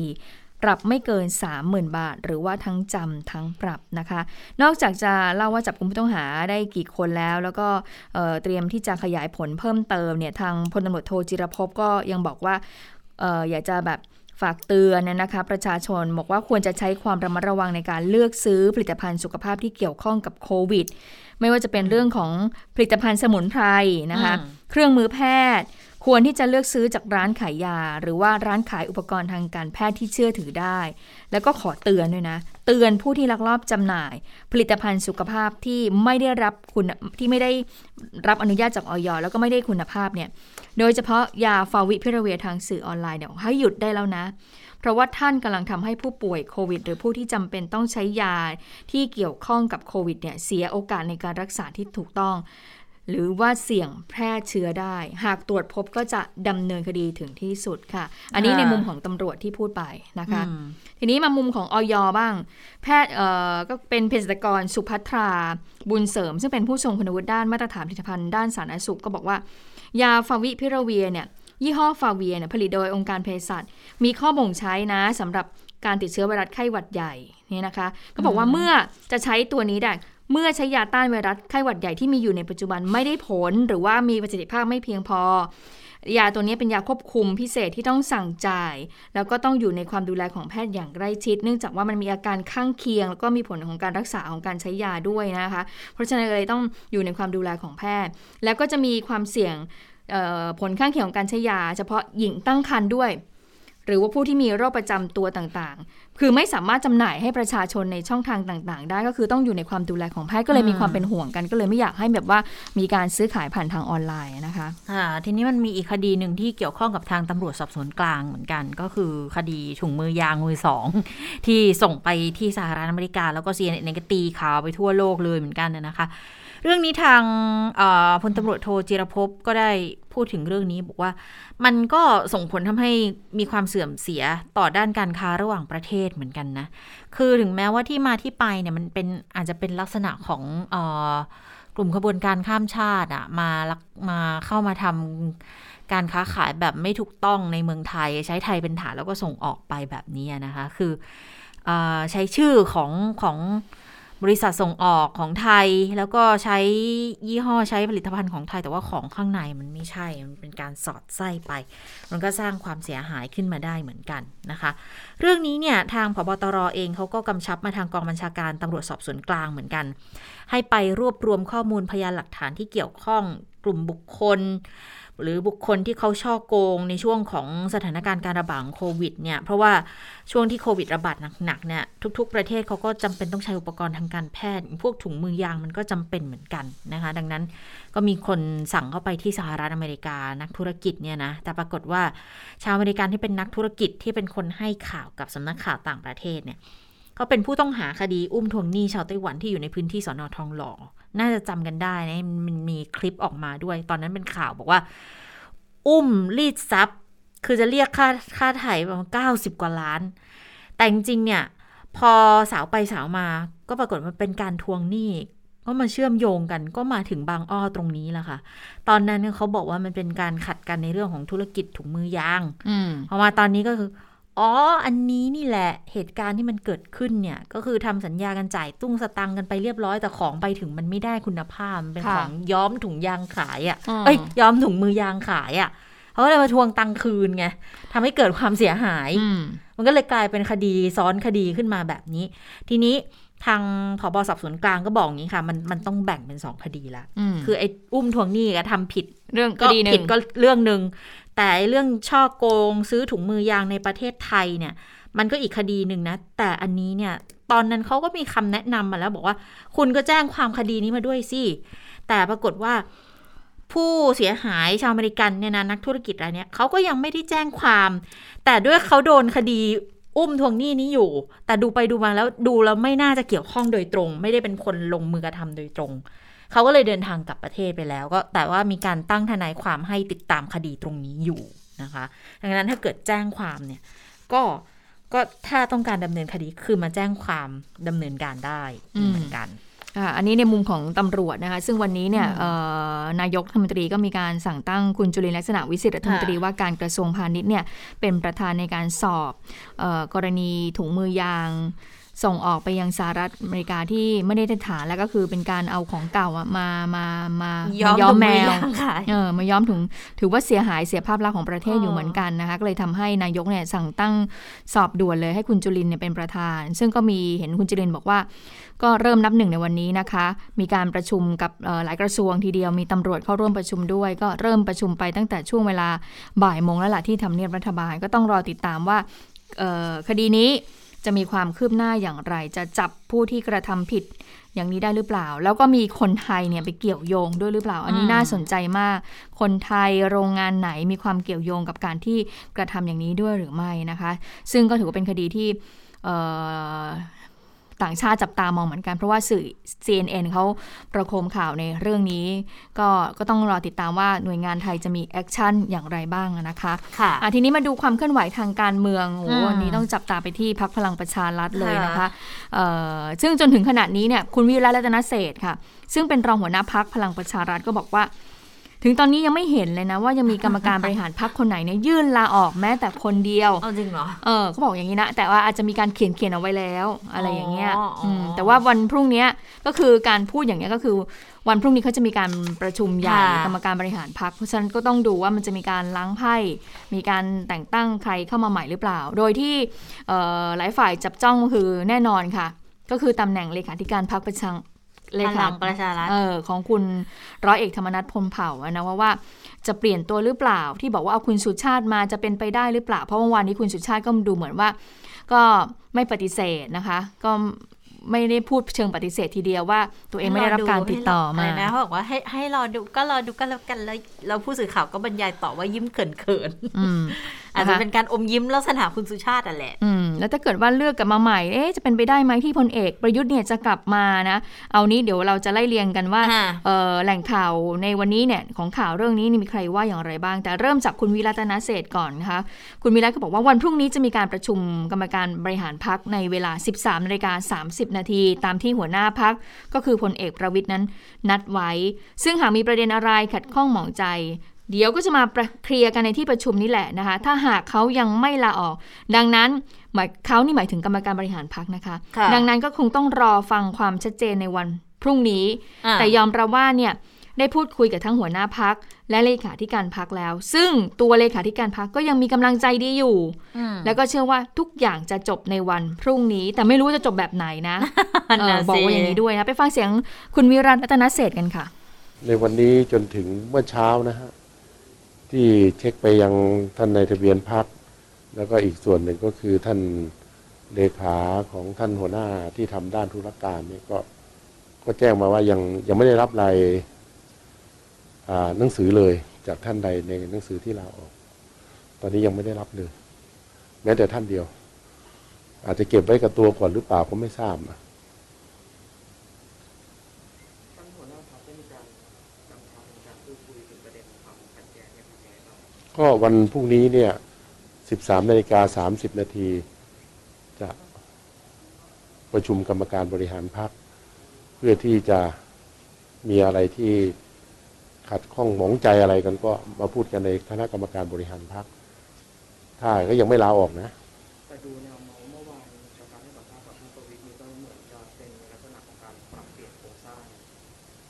ปรับไม่เกิน 30,000 บาท หรือว่าทั้งจำทั้งปรับนะคะ นอกจากจะเล่าว่าจับกลุ่มผู้ต้องหาได้กี่คนแล้ว แล้วก็เเตรียมที่จะขยายผลเพิ่มเติมเนี่ยทางพลตำรวจโทจิรภพก็ยังบอกว่าอออยากจะแบบ ฝากเตือนนะคะประชาชนบอกว่าควรจะใช้ความระมัดระวังในการเลือกซื้อผลิตภัณฑ์สุขภาพที่เกี่ยวข้องกับโควิด ไม่ว่าจะเป็นเรื่องของผลิตภัณฑ์สมุนไพรนะคะอืมเครื่องมือแพทย์ ควรที่จะเลือกซื้อจากร้านขายยา หรือว่าร้านขายอุปกรณ์ทางการแพทย์ที่เชื่อถือได้ แล้วก็ขอเตือนด้วยนะ เตือนผู้ที่ลักลอบจำหน่าย ผลิตภัณฑ์สุขภาพที่ไม่ได้รับคุณที่ไม่ได้รับอนุญาตจากออยแล้วก็ไม่ได้คุณภาพเนี่ยโดยเฉพาะยาฟาวิพิราเวียทางสื่อออนไลน์เนี่ยให้หยุดได้แล้วนะ เพราะว่าท่านกำลังทำให้ผู้ป่วยโควิด หรือผู้ที่จำเป็นต้องใช้ยาที่เกี่ยวข้องกับโควิดเนี่ยเสียโอกาสในการรักษาที่ถูกต้อง หรือว่าเสี่ยงแพร่เชื้อได้ หากตรวจพบก็จะดำเนินคดีถึงที่สุดค่ะ อันนี้ค่ะในมุมของตำรวจที่พูดไปนะคะอืมทีนี้มามุมของออยบ้าง แพทย์เอ่อก็เป็นเภสัชกรสุภัทราบุญเสริม ซึ่งเป็นผู้ทรงคุณวุฒิด้านมาตรฐานผลิตภัณฑ์ด้านสาธารณสุขก็บอกว่า ยาฟาวิพิราเวียเนี่ยยี่ห้อฟาเวียเนี่ยผลิตโดยองค์การเภสัชมีข้อบ่งใช้นะสำหรับการติดเชื้อไวรัสไข้หวัดใหญ่นี่นะคะ ก็บอกว่าเมื่อจะใช้ตัวนี้ได้ เมื่อใช้ยาต้านไวรัสไข้หวัดใหญ่ที่มีอยู่ในปัจจุบันไม่ได้ผล หรือว่ามีประสิทธิภาพไม่เพียงพอ ยาตัวนี้เป็นยาควบคุมพิเศษที่ต้องสั่งจ่าย แล้วก็ต้องอยู่ในความดูแลของแพทย์อย่างใกล้ชิด เนื่องจากว่ามันมีอาการข้างเคียง แล้วก็มีผลของการรักษาของการใช้ยาด้วยนะคะ เพราะฉะนั้นเลยต้องอยู่ในความดูแลของแพทย์ แล้วก็จะมีความเสี่ยงผลข้างเคียงของการใช้ยา เฉพาะหญิงตั้งครรภ์ด้วย หรือว่าผู้ที่มีโรคประจำตัวต่างๆ คือไม่สามารถจำหน่ายให้ประชาชนในช่องทางต่าง ๆ ได้ก็คือต้องอยู่ในความดูแลของแพทย์ก็เลยมีความเป็นห่วงกันก็เลยไม่อยากให้แบบว่ามีการซื้อขายผ่านทางออนไลน์นะคะค่ะทีนี้มันมีอีกคดีหนึ่งที่เกี่ยวข้องกับทางตำรวจสอบสวนกลางเหมือนกัน ก็คือคดีถุงมือยางมือสองที่ส่งไปที่สหรัฐอเมริกา แล้วก็ซีเอ็นก็ตีข่าวไปทั่วโลกเลยเหมือนกันนะคะ เรื่องนี้ทางพลตำรวจโทจิรภพก็ได้พูดถึงเรื่องนี้บอกว่า มันก็ส่งผลทำให้มีความเสื่อมเสียต่อด้านการค้าระหว่างประเทศเหมือนกันนะ คือถึงแม้ว่าที่มาที่ไปเนี่ยมันเป็นอาจจะเป็นลักษณะของอกลุ่มขบวนการข้ามชาติอะมามาเข้ามาทำการค้าขายแบบไม่ถูกต้องในเมืองไทย ใช้ไทยเป็นฐานแล้วก็ส่งออกไปแบบนี้นะคะ คืออใช้ชื่อของของ บริษัทส่งออกของไทย แล้วก็ใช้ยี่ห้อใช้ผลิตภัณฑ์ของไทย แต่ว่าของข้างในมันไม่ใช่ มันเป็นการสอดไส้ไป มันก็สร้างความเสียหายขึ้นมาได้เหมือนกันนะคะ เรื่องนี้เนี่ยทางพบตรเองเขาก็กำชับมาทางกองบัญชาการตำรวจสอบสวนกลางเหมือนกัน ให้ไปรวบรวมข้อมูลพยานหลักฐานที่เกี่ยวข้องกลุ่มบุคคล หรือบุคคลที่เขาช่อโกงในช่วงของสถานการณ์การระบาดโควิดเนี่ยเพราะว่าช่วงที่โควิดระบาดหนักๆเนี่ยทุก ๆ ประเทศเขาก็จำเป็นต้องใช้อุปกรณ์ทางการแพทย์ พวกถุงมือยางมันก็จำเป็นเหมือนกันนะคะ ดังนั้นก็มีคนสั่งเข้าไปที่สหรัฐอเมริกานักธุรกิจเนี่ยนะแต่ปรากฏว่าชาวอเมริกันที่เป็นนักธุรกิจที่เป็นคนให้ข่าวกับสำนักข่าวต่างประเทศเนี่ยเขาเป็นผู้ต้องหาคดีอุ้มทวงหนี้ชาวไต้หวันที่อยู่ในพื้นที่สอนอทองหล่อ น่าจะจำกันได้นะมันมีคลิปออกมาด้วย ตอนนั้นเป็นข่าวบอกว่า อุ้มรีดทรัพย์คือจะเรียกค่าค่าไถ่ประมาณเก้าสิบกว่าล้าน แต่จริงเนี่ย พอสาวไปสาวมา ก็ปรากฏว่าเป็นการทวงหนี้ก็มาเชื่อมโยงกันก็มาถึงบางอ้อตรงนี้แหละค่ะ ตอนนั้นเขาบอกว่ามันเป็นการขัดกันในเรื่องของธุรกิจถุงมือยางพอมาตอนนี้ก็คือ อ๋อ อันนี้นี่แหละเหตุการณ์ที่มันเกิดขึ้นเนี่ย ก็คือทำสัญญากันจ่ายตุ้งสตังกันไปเรียบร้อย แต่ของไปถึงมันไม่ได้คุณภาพเป็นของย้อมถุงยางขายอะ่ะเอ้ยย้อมถุงมือยางขายอะ่ะเขาก็เลยมาทวงตังคืนไงทำให้เกิดความเสียหาย มันก็เลยกลายเป็นคดีซ้อนคดีขึ้นมาแบบนี้ ทีนี้ทางผบสอบสวนกลางก็บอกงี้ค่ะ มันมันต้องแบ่งเป็นสองคดีละคือไอ้อุ้มทวงหนี้ก็ทำผิด เรื่องก็ผิดก็เรื่องหนึ่ง แต่เรื่องช่อโกงซื้อถุงมือยางในประเทศไทยเนี่ย มันก็อีกคดีหนึ่งนะ แต่อันนี้เนี่ยตอนนั้นเขาก็มีคำแนะนำมาแล้วบอกว่า คุณก็แจ้งความคดีนี้มาด้วยสิ แต่ปรากฏว่าผู้เสียหายชาวอเมริกันเนี่ยนะนักธุรกิจรายนี้เขาก็ยังไม่ได้แจ้งความ แต่ด้วยเขาโดนคดีอุ้มทวงหนี้นี้อยู่ แต่ดูไปดูมาแล้วดูแล้วไม่น่าจะเกี่ยวข้องโดยตรง ไม่ได้เป็นคนลงมือกระทำโดยตรง เขาก็เลยเดินทางกลับประเทศไปแล้ว ก็แต่ว่ามีการตั้งทนายความให้ติดตามคดีตรงนี้อยู่นะคะ ดังนั้นถ้าเกิดแจ้งความเนี่ยก็ก็ถ้าต้องการดำเนินคดีคือมาแจ้งความดำเนินการได้เหมือนกันอันนี้ในมุมของตำรวจนะคะ ซึ่งวันนี้เนี่ยนายกรัฐมนตรีก็มีการสั่งตั้งคุณจุลินลักษณะวิสิทธิรัฐมนตรีว่าการกระทรวงพาณิชย์เนี่ยเป็นประธานในการสอบกรณีถุงมือยาง ส่งออกไปยังสหรัฐอเมริกาที่ไม่ได้ฐานแล้วก็คือเป็นการเอาของเก่ามามามาย้อมแมวเออมาย้อมถุงถือว่าเสียหายเสียภาพลักษณ์ของประเทศอยู่เหมือนกันนะคะก็เลยทำให้นายกเนี่ยสั่งตั้งสอบด่วนเลยให้คุณจุลินเนี่ยเป็นประธาน ซึ่งก็มีเห็นคุณจุลินบอกว่า ก็เริ่มนับหนึ่งในวันนี้นะคะ มีการประชุมกับหลายกระทรวงทีเดียวมีตำรวจเข้าร่วมประชุมด้วย ก็เริ่มประชุมไปตั้งแต่ช่วงเวลาบ่ายโมงแล้วล่ะที่ทำเนียบรัฐบาลก็ต้องรอติดตามว่าคดีนี้ จะมีความคืบหน้าอย่างไร จะจับผู้ที่กระทำผิดอย่างนี้ได้หรือเปล่า แล้วก็มีคนไทยเนี่ยไปเกี่ยวโยงด้วยหรือเปล่า อันนี้น่าสนใจมาก คนไทยโรงงานไหนมีความเกี่ยวโยงกับการที่กระทำอย่างนี้ด้วยหรือไม่นะคะ ซึ่งก็ถือว่าเป็นคดีที่ ต่างชาติจับตามองเหมือนกันเพราะว่าสื่อ CNN เขาประโคมข่าวในเรื่องนี้ ก็ก็ต้องรอติดตามว่าหน่วยงานไทยจะมี action อย่างไรบ้างนะคะค่ะทีนี้มาดูความเคลื่อนไหวทางการเมืองโอ้วันนี้ต้องจับตาไปที่พรรคพลังประชารัฐเลยนะคะซึ่งจนถึงขณะนี้เนี่ยคุณวิรัชรัตนเศรษฐค่ะ ซึ่งเป็นรองหัวหน้าพักพลังประชารัฐก็บอกว่า ถึงตอนนี้ยังไม่เห็นเลยนะ ว่ายังมีกรรมการบริหารพักคนไหนเนี่ยยื่นลาออกแม้แต่คนเดียวเอาจริงเหรอเออเขาบอกอย่างนี้นะ แต่ว่าอาจจะมีการเขียนเขียนเอาไว้แล้ว อะไรอย่างเงี้ยแต่ว่าวันพรุ่งนี้ก็คือการพูดอย่างเงี้ยก็คือ วันพรุ่งนี้เขาจะมีการประชุมใหญ่ค่ะกรรมการบริหารพักเพราะฉะนั้นก็ต้องดูว่ามันจะมีการล้างไพ่มีการแต่งตั้งใครเข้ามาใหม่หรือเปล่า โดยที่เอ่อหลายฝ่ายจับจ้องก็คือแน่นอนค่ะ ก็คือตำแหน่งเลขาธิการพักประชัง เลพขาลังประชารัฐเออของคุณร้อยเอกธรรมนัฐพรหมเผ่าอะนะว่าว่าจะเปลี่ยนตัวหรือเปล่าที่บอกว่าเอาคุณสุชาติมาจะเป็นไปได้หรือเปล่า เพราะเมื่อวานนี้คุณสุชาติก็ดูเหมือนว่า ก็ไม่ปฏิเสธนะคะ ก็ไม่ได้พูดเชิงปฏิเสธทีเดียวว่า ตัวเองไม่ได้รับการติดต่อมาให้รนะเขาบอกว่าให้ให้รอดูก็รอดูก็แล้วกันแล้วแล้วผู้สื่อข่าวก็บรรยายต่อว่ายิ้มเขินเขินๆ อืมอาจจะเป็นการอมยิ้มลักษณะคุณสุชาติอะแหละอืมแล้วถ้าเกิดว่าเลือกกลับมาใหม่เอ๊ะจะเป็นไปได้ไหมที่พลเอกประยุทธ์เนี่ยจะกลับมานะเอานี้เดี๋ยวเราจะไล่เรียงกันว่าค่ะเอ่อแหล่งข่าวในวันนี้เนี่ยของข่าวเรื่องนี้นี่มีใครว่าอย่างไรบ้าง แต่เริ่มจากคุณวิรัตนเศรษฐ์ก่อนนะคะคุณวิรัตก็บอกว่าวันพรุ่งนี้จะมีการประชุมกรรมการบริหารพักในเวลา 13นาฬิกา30 นาทีตามที่หัวหน้าพักก็คือพลเอกประวิทย์นั้นนัดไว้ ซึ่งหากมีประเด็นอะไรขัดข้องหมองใจ เดี๋ยวก็จะมาประเคลียร์กันในที่ประชุมนี้แหละนะคะ ถ้าหากเขายังไม่ลาออก ดังนั้นหมายเขานี่หมายถึงกรรมการบริหารพักนะคะค่ะดังนั้นก็คงต้องรอฟังความชัดเจนในวันพรุ่งนี้อะแต่ยอมรับว่าเนี่ยได้พูดคุยกับทั้งหัวหน้าพักและเลขาธิการพักแล้ว ซึ่งตัวเลขาธิการพักก็ยังมีกำลังใจดีอยู่อืมแล้วก็เชื่อว่าทุกอย่างจะจบในวันพรุ่งนี้ แต่ไม่รู้ว่าจะจบแบบไหนนะนั่นเออน่ะบอกว่าสิอย่างนี้ด้วยนะ ไปฟังเสียงคุณวิรัตรัตนเศรษฐ์กันค่ะ ในวันนี้จนถึงเมื่อเช้านะฮะ ที่เช็คไปยังท่านในทะเบียนพัก แล้วก็อีกส่วนหนึ่งก็คือท่านเลขาของท่านหัวหน้าที่ทำด้านธุรการนี่ก็ก็แจ้งมาว่ายังยังไม่ได้รับรายอ่าหนังสือเลยจากท่านใดในหนังสือที่ลาออก ตอนนี้ยังไม่ได้รับเลย แม้แต่ท่านเดียว อาจจะเก็บไว้กับตัวก่อนหรือเปล่าก็ไม่ทราบนะ ก็วันพรุ่งนี้เนี่ย 13นาฬิกา30 นาทีจะประชุมกรรมการบริหารพัก เพื่อที่จะมีอะไรที่ขัดข้องหมองใจอะไรกันก็มาพูดกันในคณะกรรมการบริหารพัก ถ้าก็ยังไม่ลาออกนะแต่ดูแนวโน้มเมื่อวานจากการให้สัมภาษณ์กับพี่ประวิตรนี่ก็เหมือนจะเป็นในลักษณะของการปรับเปลี่ยนโครงสร้าง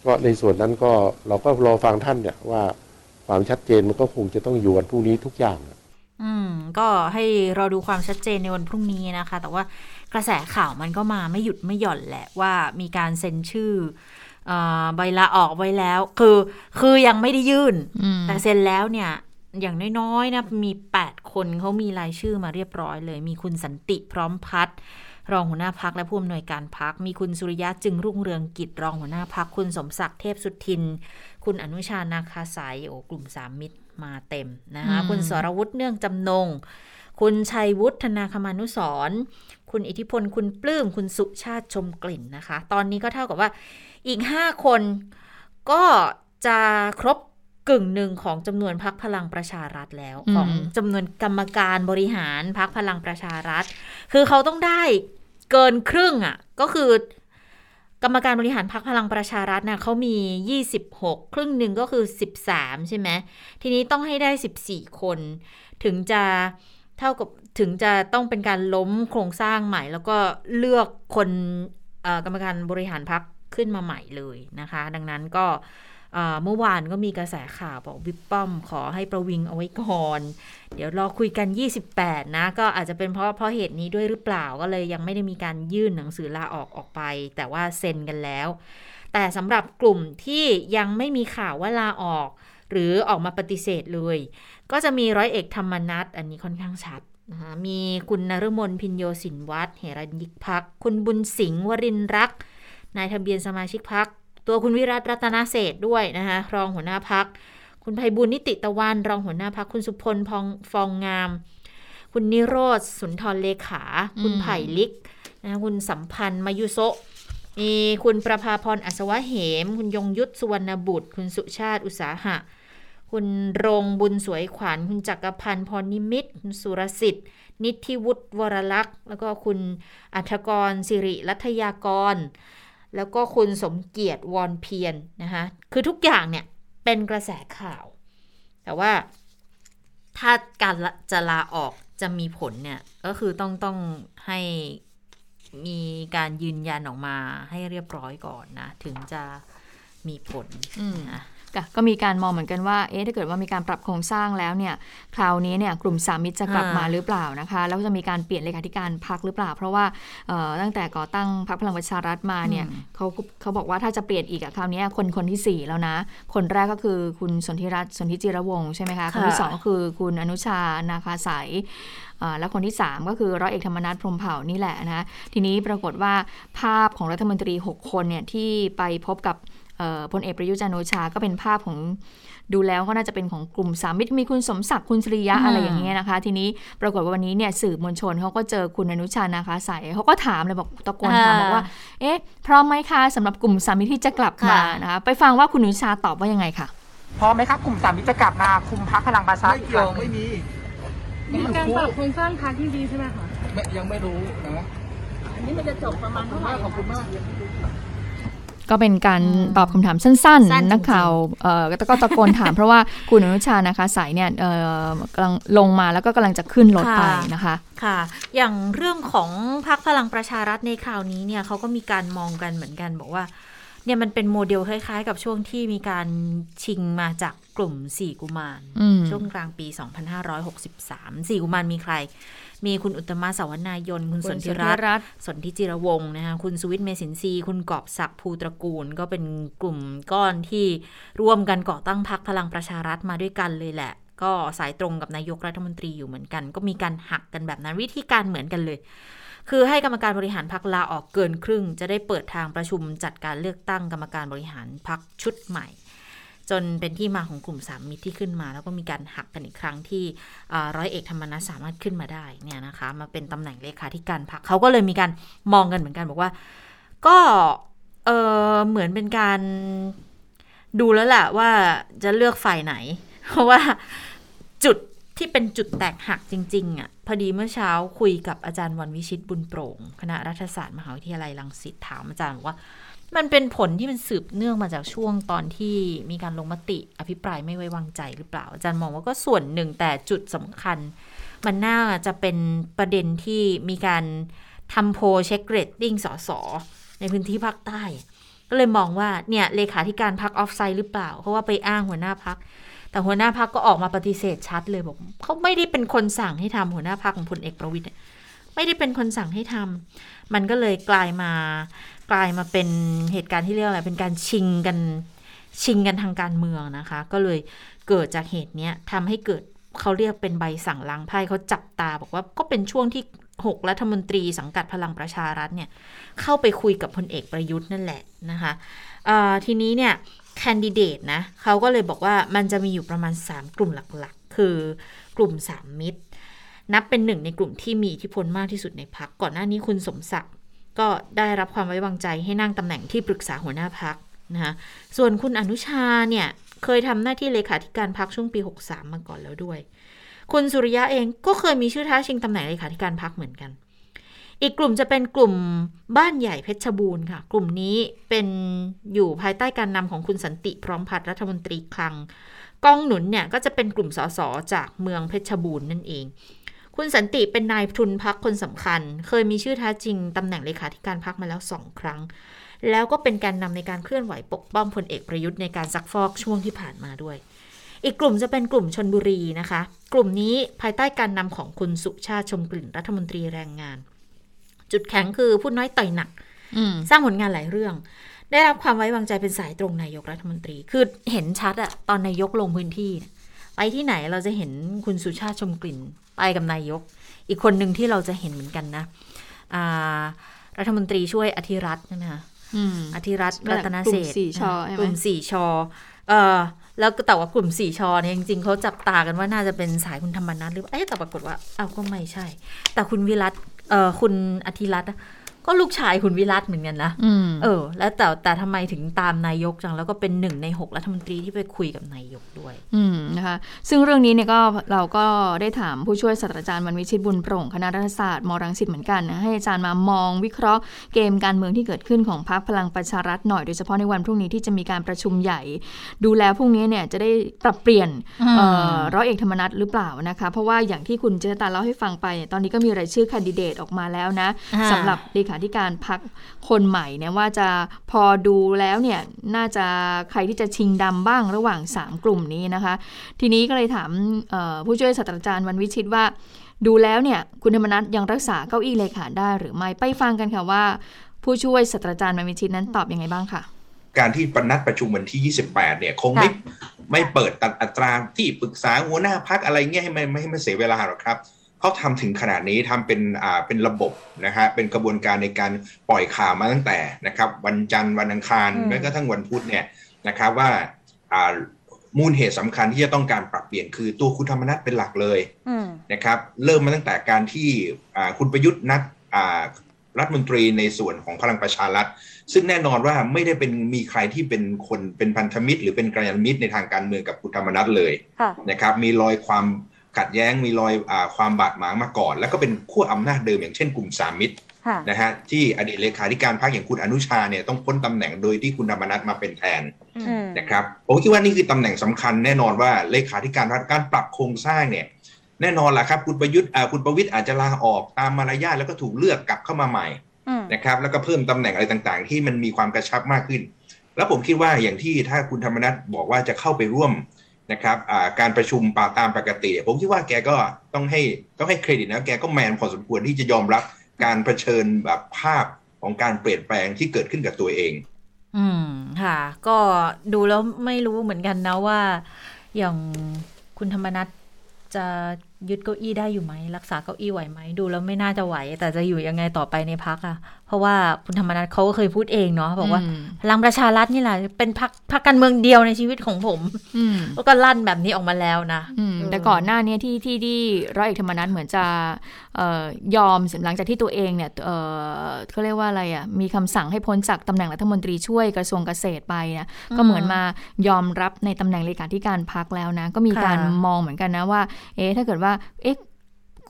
ก็ในส่วนนั้นก็เราก็รอฟังท่านเนี่ยว่า ความชัดเจนมันก็คงจะต้องอยู่วันพรุ่งนี้ทุกอย่างอะอืม ก็ให้รอดูความชัดเจนในวันพรุ่งนี้นะคะ แต่ว่ากระแสข่าวมันก็มาไม่หยุดไม่หย่อนแหละว่ามีการเซ็นชื่อเอ่อใบลาออกไว้แล้ว คือคือยังไม่ได้ยื่นอืมแต่เซ็นแล้วเนี่ย อย่างน้อยๆนะมี 8 คนเขามีรายชื่อมาเรียบร้อยเลย มีคุณสันติพร้อมพัฒน์รองหัวหน้าพักและผู้อำนวยการพัก มีคุณสุริยะจึงรุ่งเรืองกิจรองหัวหน้าพักคุณสมศักดิ์เทพสุทิน คุณอนุชานาคาสายโอ้กลุ่มสามมิตรมาเต็มนะคะอืมคุณสรวุฒิเนื่องจำนง คุณชัยวุฒิธนาคมานุสรณ์คุณอิทธิพลคุณปลื้มคุณสุชาติชมกลิ่นนะคะ ตอนนี้ก็เท่ากับว่าอีก 5 คนก็จะครบกึ่งหนึ่งของจำนวนพักพลังประชารัฐแล้วอืมของจำนวนกรรมการบริหารพักพลังประชารัฐ คือเขาต้องได้เกินครึ่งอะ ก็คือ กรรมการบริหารพักพลังประชารัฐน่ะเขามี 26 ครึ่งหนึ่งก็คือ 13 ใช่ไหมทีนี้ต้องให้ได้ 14 คน ถึงจะเท่ากับถึงจะต้องเป็นการล้มโครงสร้างใหม่ แล้วก็เลือกคนกรรมการบริหารพักขึ้นมาใหม่เลยนะคะ ดังนั้นก็ เมื่อวานก็มีกระแสข่าวบอกวิปป้อมขอให้ประวิงเอาไว้ก่อน เดี๋ยวรอคุยกัน 28 นะ ก็อาจจะเป็นเพราะเพราะเหตุนี้ด้วยหรือเปล่าก็เลยยังไม่ได้มีการยื่นหนังสือลาออกออกไป แต่ว่าเซ็นกันแล้ว แต่สำหรับกลุ่มที่ยังไม่มีข่าวว่าลาออก หรือออกมาปฏิเสธเลย ก็จะมีร้อยเอกธรรมนัฐอันนี้ค่อนข้างชัดนะคะมีคุณนฤมลพินโยสินวัตรเหรัญยิกพัก คุณบุญสิงห์วรินรัก นายทะเบียนสมาชิกพัก ตัวคุณวิรัตรัตนเศษด้วยนะคะรองหัวหน้าพัก คุณไพบุญนิติตะวัน รองหัวหน้าพักคุณสุพลพองฟองงาม คุณนิโรธสุนทรเลขา คุณไผ่ลิกนะคุณสัมพันธ์มายุโซะมีคุณประภาพรอัศวะเหม คุณยงยุทธสุวรรณบุตร คุณสุชาติอุตสาหะ คุณรงบุญสวยขวัญ คุณจักรพันธ์พรนิมิตคุณสุรสิทธิ์ นิธิวุฒิวรลักษ์ แล้วก็คุณอัธกรสิริรัตยากร แล้วก็คุณสมเกียรติวอนเพียนนะคะคือทุกอย่างเนี่ยเป็นกระแสข่าว แต่ว่าถ้าการจะลาออกจะมีผลเนี่ย ก็คือต้องต้องให้มีการยืนยันออกมาให้เรียบร้อยก่อนนะ ถึงจะมีผลนะ ก็มีการมองเหมือนกันว่า เอ๊ะ ถ้าเกิดว่ามีการปรับโครงสร้างแล้วเนี่ย คราวนี้เนี่ยกลุ่มสามมิตรจะกลับอ่ามมาหรือเปล่านะคะ แล้วก็จะมีการเปลี่ยนเลขาธิการพักหรือเปล่า เพราะว่าเอ่อตั้งแต่ก่อตั้งพรรคพลังประชารัฐมาเนี่ยเขาเขาบอกว่าถ้าจะเปลี่ยนอีกอะคราวนี้คนคนที่สี่แล้วนะ คนแรกก็คือคุณสนธิรัตน์สนธิจิรวงศ์ใช่ไหมคะ คนที่สองก็คือคุณอนุชา นาคาสายอ่าและคนที่ 3 ก็คือร้อยเอกธรรมนัฐพรหมเผ่านี่แหละนะทีนี้ปรากฏว่าภาพของรัฐมนตรี 6 คนเนี่ยที่ไปพบกับเอ่อ พลเอกประยุทธ์จันทร์โอชาก็เป็นภาพของดูแล้วก็น่าจะเป็นของกลุ่มสามมิตรมีคุณสมศักดิ์คุณสุริยะอืมอะไรอย่างเงี้ยนะคะ ทีนี้ปรากฏว่าวันนี้เนี่ยสื่อมวลชนเขาก็เจอคุณอนุชานาคาสายเขาก็ถามเลยบอกตะโกนถามบอกว่า เอ๊ะพร้อมไหมคะสำหรับกลุ่มสามมิตรที่จะกลับมานะคะไปฟังว่าคุณอนุชาตอบว่ายังไงค่ะพร้อมไหมครับกลุ่มสามมิตรจะกลับมาคุมพักพลังประชารัฐไม่อีกคเกี่ยวรั้งหนึ่งไม่มีมีการปรับโครงสร้างพรรคที่ดีใช่ไหมคะไม่ยังไม่รู้นะอันนี้มันจะจบประมาณเท่าไหร่ขอบคุณมาก ก็เป็นการอืมตอบคำถามสั้นสั้นจริงๆๆนักข่าวเอ่อก็ก็ตะโกนถามเพราะว่าคุณอนุชานะคะสายเนี่ยเอ่อกำลังลงมาแล้วก็กำลังจะขึ้นรถไปนะคะค่ะ อย่างเรื่องของพรรคพลังประชารัฐในคราวนี้เนี่ยเขาก็มีการมองกันเหมือนกันบอกว่าเนี่ยมันเป็นโมเดลคล้ายๆ กับช่วงที่มีการชิงมาจากกลุ่มสี่กุมารอืมช่วงกลางปี 2563สี่กุมารมีใคร มีคุณอุตตมะสาวนายน คุณสนธิรัตน์รัตน์สนธิจิรวงศ์นะคะคุณสุวิทย์เมสินทรีย์คุณกอบศักดิ์ภูตระกูล ก็เป็นกลุ่มก้อนที่ร่วมกันก่อตั้งพรรคพลังประชารัฐมาด้วยกันเลยแหละก็สายตรงกับนายกรัฐมนตรีอยู่เหมือนกัน ก็มีการหักกันแบบนั้นวิธีการเหมือนกันเลย คือให้กรรมการบริหารพรรคลาออกเกินครึ่ง จะได้เปิดทางประชุมจัดการเลือกตั้งกรรมการบริหารพรรคชุดใหม่ จนเป็นที่มาของกลุ่มสามมิตรที่ขึ้นมา แล้วก็มีการหักกันอีกครั้งที่ร้อยเอกธรรมนัฐสามารถขึ้นมาได้เนี่ยนะคะมาเป็นตำแหน่งเลขาธิการพรรคเขาก็เลยมีการมองกันเหมือนกันบอกว่า ก็เออเหมือนเป็นการดูแล้วแหละว่าจะเลือกฝ่ายไหน เพราะว่าจุดที่เป็นจุดแตกหักจริงๆอะพอดีเมื่อเช้าคุยกับอาจารย์วันวิชิตบุญโปร่ง คณะรัฐศาสตร์มหาวิทยาลัยรังสิตถามอาจารย์บอกว่า มันเป็นผลที่มันสืบเนื่องมาจากช่วงตอนที่มีการลงมติ อภิปรายไม่ไว้วางใจหรือเปล่า อาจารย์มองว่าก็ส่วนหนึ่งแต่จุดสำคัญ มันน่าจะเป็นประเด็นที่มีการทำโพลเช็คเรตติ้งสสในพื้นที่ภาคใต้ ก็เลยมองว่าเนี่ยเลขาธิการพรรค offside หรือเปล่า เพราะว่าไปอ้างหัวหน้าพรรค แต่หัวหน้าพรรคก็ออกมาปฏิเสธชัดเลยบอกเขาไม่ได้เป็นคนสั่งให้ทำหัวหน้าพรรคของพลเอกประวิตรไม่ได้เป็นคนสั่งให้ทำมันก็เลยกลายมา กลายมาเป็นเหตุการณ์ที่เรียกอะไรเป็นการชิงกันชิงกันทางการเมืองนะคะ ก็เลยเกิดจากเหตุเนี้ยทำให้เกิดเขาเรียกเป็นใบสั่งล้างไพ่เขาจับตาบอกว่าก็เป็นช่วงที่หกรัฐมนตรีสังกัดพลังประชารัฐเนี่ยเข้าไปคุยกับพลเอกประยุทธ์นั่นแหละนะคะทีนี้เนี่ยแคนดิเดตนะเขาก็เลยบอกว่ามันจะมีอยู่ประมาณ 3 กลุ่มหลักๆ คือกลุ่ม 3 มิตร นับเป็นหนึ่งในกลุ่มที่มีอิทธิพลมากที่สุดในพักก่อนหน้านี้คุณสมศักดิ์ ก็ได้รับความไว้วางใจให้นั่งตำแหน่งที่ปรึกษาหัวหน้าพักนะคะส่วนคุณอนุชาเนี่ยเคยทำหน้าที่เลขาธิการพักช่วงปี 63 มาก่อนแล้วด้วย คุณสุริยะเองก็เคยมีชื่อท้าชิงตำแหน่งเลขาธิการพักเหมือนกัน อีกกลุ่มจะเป็นกลุ่มบ้านใหญ่เพชรบูรณ์ค่ะ กลุ่มนี้เป็นอยู่ภายใต้การนำของคุณสันติพร้อมพัฒน์รัฐมนตรีคลังกองหนุนเนี่ยก็จะเป็นกลุ่มสสจากเมืองเพชรบูรณ์นั่นเอง คุณสันติเป็นนายทุนพักคนสำคัญ เคยมีชื่อท้าจริงตำแหน่งเลขาธิการพักมาแล้วสองครั้ง แล้วก็เป็นการนำในการเคลื่อนไหวปกป้องพลเอกประยุทธ์ในการซักฟอกช่วงที่ผ่านมาด้วย อีกกลุ่มจะเป็นกลุ่มชนบุรีนะคะ กลุ่มนี้ภายใต้การนำของคุณสุชาติชมกลิ่นรัฐมนตรีแรงงาน จุดแข็งคือพูดน้อยต่อยหนักอืมสร้างผลงานหลายเรื่อง ได้รับความไว้วางใจเป็นสายตรงนายกรัฐมนตรี คือเห็นชัดอะตอนนายกลงพื้นที่เนี่ยไปที่ไหนเราจะเห็นคุณสุชาติชมกลิ่น ไปกับนายก อีกคนหนึ่งที่เราจะเห็นเหมือนกันนะอ่ารัฐมนตรีช่วยอธิรัตน์ใช่ไหมคะอืมอธิรัตน์รัตนเศรษกลุ่มสี่ชอใช่ไหมกลุ่มสี่ชอเออแล้วก็แต่ว่ากลุ่มสี่ชอเนี่ยจริงๆเขาจับตากันว่าน่าจะเป็นสายคุณธรรมนัฐหรือเปล่าเอ๊ะแต่ปรากฏว่าอ้าวก็ไม่ใช่ แต่คุณวิรัตเออคุณอธิรัตน์อะ ก็ลูกชายคุณวิรัตเหมือนกันนะอืมเออ แล้วแต่แต่ทำไมถึงตามนายกจังแล้วก็เป็นหนึ่งในหกรัฐมนตรีที่ไปคุยกับนายกด้วย อืมนะคะซึ่งเรื่องนี้เนี่ยก็เราก็ได้ถามผู้ช่วยศาสตราจารย์วันวิชิตบุญโปร่งคณะรัฐศาสตร์มรังสิตเหมือนกันนะให้อาจารย์มามองวิเคราะห์เกมการเมืองที่เกิดขึ้นของพรรคพลังประชารัฐหน่อยโดยเฉพาะในวันพรุ่งนี้ที่จะมีการประชุมใหญ่ ดูแลพรุ่งนี้เนี่ยจะได้ปรับเปลี่ยนอืมเอ่อร้อยเอกธรรมนัฐหรือเปล่านะคะ เพราะว่าอย่างที่คุณเจษตาเล่าให้ฟังไปเนี่ยตอนนี้ก็มีรายชื่อแคนดิเดตออกมาแล้วนะอ่าสำหรับเลขขาธิการพักคนใหม่เนี่ยว่าจะพอดูแล้วเนี่ยน่าจะใครที่จะชิงดำบ้างระหว่าง 3 กลุ่มนี้นะคะ ทีนี้ก็เลยถามผู้ช่วยศาสตราจารย์วันวิชิตว่า ดูแล้วเนี่ยคุณธรรมนัฐยังรักษาเก้าอี้เลขาได้หรือไม่ไปฟังกันค่ะว่า ผู้ช่วยศาสตราจารย์วันวิชิตนั้นตอบยังไงบ้างค่ะการที่ปนัดประชุมวันที่ 28 เนี่ย คงไม่ไม่เปิดตัดอัตราที่ปรึกษาหัวหน้าพักอะไรเงี้ยให้มันไม่ให้มันเสียเวลาหรอกครับ เขาทำถึงขนาดนี้ทำเป็นอ่าเป็นระบบนะฮะเป็นกระบวนการในการปล่อยข่าวมาตั้งแต่นะครับ วันจันทร์วันอังคารอืมแม้กระทั่งวันพุธเนี่ยนะครับว่าอ่ามูลเหตุสำคัญที่จะต้องการปรับเปลี่ยนคือตัวคุณธรรมนัฐเป็นหลักเลยอืมนะครับ เริ่มมาตั้งแต่การที่อ่าคุณประยุทธ์นัดอ่ารัฐมนตรีในส่วนของพลังประชารัฐ ซึ่งแน่นอนว่าไม่ได้เป็นมีใครที่เป็นคนเป็นพันธมิตร หรือเป็นกัลยาณมิตรในทางการเมืองกับคุณธรรมนัฐเลยค่ะนะครับ มีรอยความ ขัดแย้งมีรอยอาความบาดหมางมาก่อน แล้วก็เป็นขั้วอำนาจเดิมอย่างเช่นกลุ่มสามมิตรค่ะนะฮะที่อดีตเลขาธิการพรรคอย่างคุณอนุชาเนี่ยต้องพ้นตำแหน่งโดยที่คุณธรรมนัฐมาเป็นแทนอืมนะครับผมคิดว่านี่คือตำแหน่งสำคัญแน่นอนว่าเลขาธิการรัฐการปรับโครงสร้างเนี่ยแน่นอนแหละครับคุณประยุทธ์อ่าคุณประวิทย์อาจจะลาออกตามมารยาทแล้วก็ถูกเลือกกลับเข้ามาใหม่อืมนะครับแล้วก็เพิ่มตำแหน่งอะไรต่างๆ ที่มันมีความกระชับมากขึ้น แล้วผมคิดว่าอย่างที่ถ้าคุณธรรมนัฐบอกว่าจะเข้าไปร่วม นะครับการประชุมป่าตามปกติ ผมคิดว่าแกก็ต้องให้ต้องให้เครดิตนะแกก็แมนพอสมควรที่จะยอมรับการเผชิญแบบภาพของการเปลี่ยนแปลงที่เกิดขึ้นกับตัวเอง อืมค่ะ ก็ดูแล้วไม่รู้เหมือนกันนะว่า อย่างคุณธรรมนัฐจะยึดเก้าอี้ได้อยู่ไหม รักษาเก้าอี้ไหวไหม ดูแล้วไม่น่าจะไหว แต่จะอยู่ยังไงต่อไปในพักอะ ราะว่าคุณธรรมนัฐเขาก็เคยพูดเองเนาะบอกว่าอืมพลังประชารัฐนี่แหละเป็นพักพักการเมืองเดียวในชีวิตของผมอืมแล้วก็ลั่นแบบนี้ออกมาแล้วนะอืมแต่ก่อนหน้านี้ที่ที่ที่ร้อยเอกธรรมนัฐเหมือนจะเอ่อยอมหลังจากที่ตัวเองเนี่ยเอ่อเขาเรียกว่าอะไรอะมีคำสั่งให้พ้นจากตำแหน่งรัฐมนตรีช่วยกระทรวงเกษตรไปนะก็เหมือนมายอมรับในตำแหน่งเลขาธิการพักแล้วนะ ก็มีการค่ะมองเหมือนกันนะว่า เอ๊ะถ้าเกิดว่าเอ๊ะ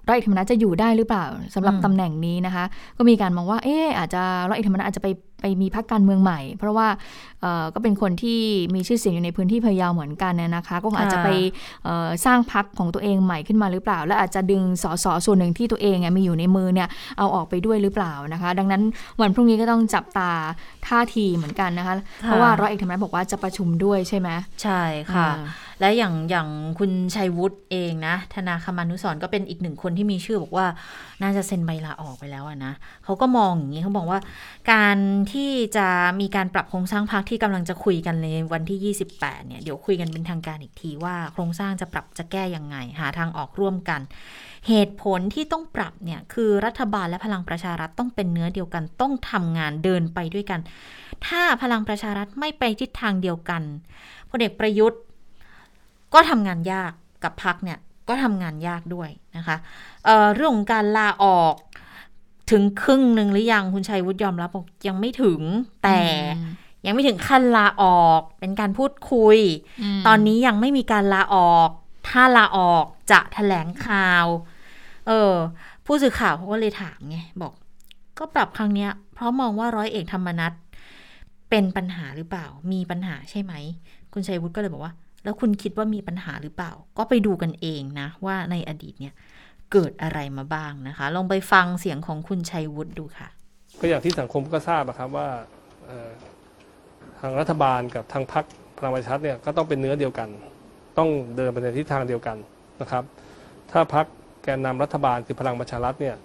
ร้อยเอกธรรมนัฐจะอยู่ได้หรือเปล่าสำหรับอืมตำแหน่งนี้นะคะ ก็มีการมองว่าเอ๊ะอาจจะร้อยเอกธรรมนัฐอาจจะไปไปมีพักการเมืองใหม่ เพราะว่าเอ่อก็เป็นคนที่มีชื่อเสียงอยู่ในพื้นที่พะเยาเหมือนกันนะนะคะ ก็คงอาจจะไปเอ่อสร้างพักของตัวเองใหม่ขึ้นมาหรือเปล่า และอาจจะดึงสสส่วนหนึ่งที่ตัวเองอะมีอยู่ในมือเนี่ยเอาออกไปด้วยหรือเปล่านะคะ ดังนั้นวันพรุ่งนี้ก็ต้องจับตาท่าทีเหมือนกันนะคะ เพราะว่าร้อยเอกธรรมนัฐบอกว่าจะประชุมด้วยใช่ไหมใช่ค่ะอ่าและอย่างอย่างคุณชัยวุฒิเองนะธนาคมานุสรก็เป็นอีกหนึ่งคนที่มีชื่อบอกว่าน่าจะเซ็นใบลาออกไปแล้วอะนะเขาก็มองอย่างนี้เขาบอกว่า การที่จะมีการปรับโครงสร้างพักที่กำลังจะคุยกันในวันที่ 28 เนี่ยเดี๋ยวคุยกันเป็นทางการอีกทีว่าโครงสร้างจะปรับจะแก้ยังไง หาทางออกร่วมกัน เหตุผลที่ต้องปรับเนี่ยคือรัฐบาลและพลังประชารัฐต้องเป็นเนื้อเดียวกันต้องทำงานเดินไปด้วยกัน ถ้าพลังประชารัฐไม่ไปทิศทางเดียวกันพลเอกประยุทธ์ ก็ทำงานยากกับพักเนี่ยก็ทำงานยากด้วยนะคะเอ่อเรื่องของการลาออกถึงครึ่งหนึ่งหรือยังคุณชัยวุฒิยอมรับบอกยังไม่ถึงแต่ยังไม่ถึงขั้นลาออก เป็นการพูดคุยมตอนนี้ยังไม่มีการลาออก ถ้าลาออกจะแถลงข่าว เออ ผู้สื่อข่าวเขาก็เลยถามไงบอก ก็ปรับครั้งเนี้ย เพราะมองว่าร้อยเอกธรรมนัฐเป็นปัญหาหรือเปล่า มีปัญหาใช่ไหม คุณชัยวุฒิก็เลยบอกว่า แล้วคุณคิดว่ามีปัญหาหรือเปล่า ก็ไปดูกันเองนะ ว่าในอดีตเนี่ยเกิดอะไรมาบ้างนะคะ ลองไปฟังเสียงของคุณชัยวุฒิดูค่ะ ก็อย่างที่สังคมก็ทราบอะครับว่าทางรัฐบาลกับทางพรรคพลังประชารัฐเนี่ยก็ต้องเป็นเนื้อเดียวกัน ต้องเดินไปในทิศทางเดียวกันนะครับ ถ้าพรรคแกนนำรัฐบาลคือพลังประชารัฐเนี่ย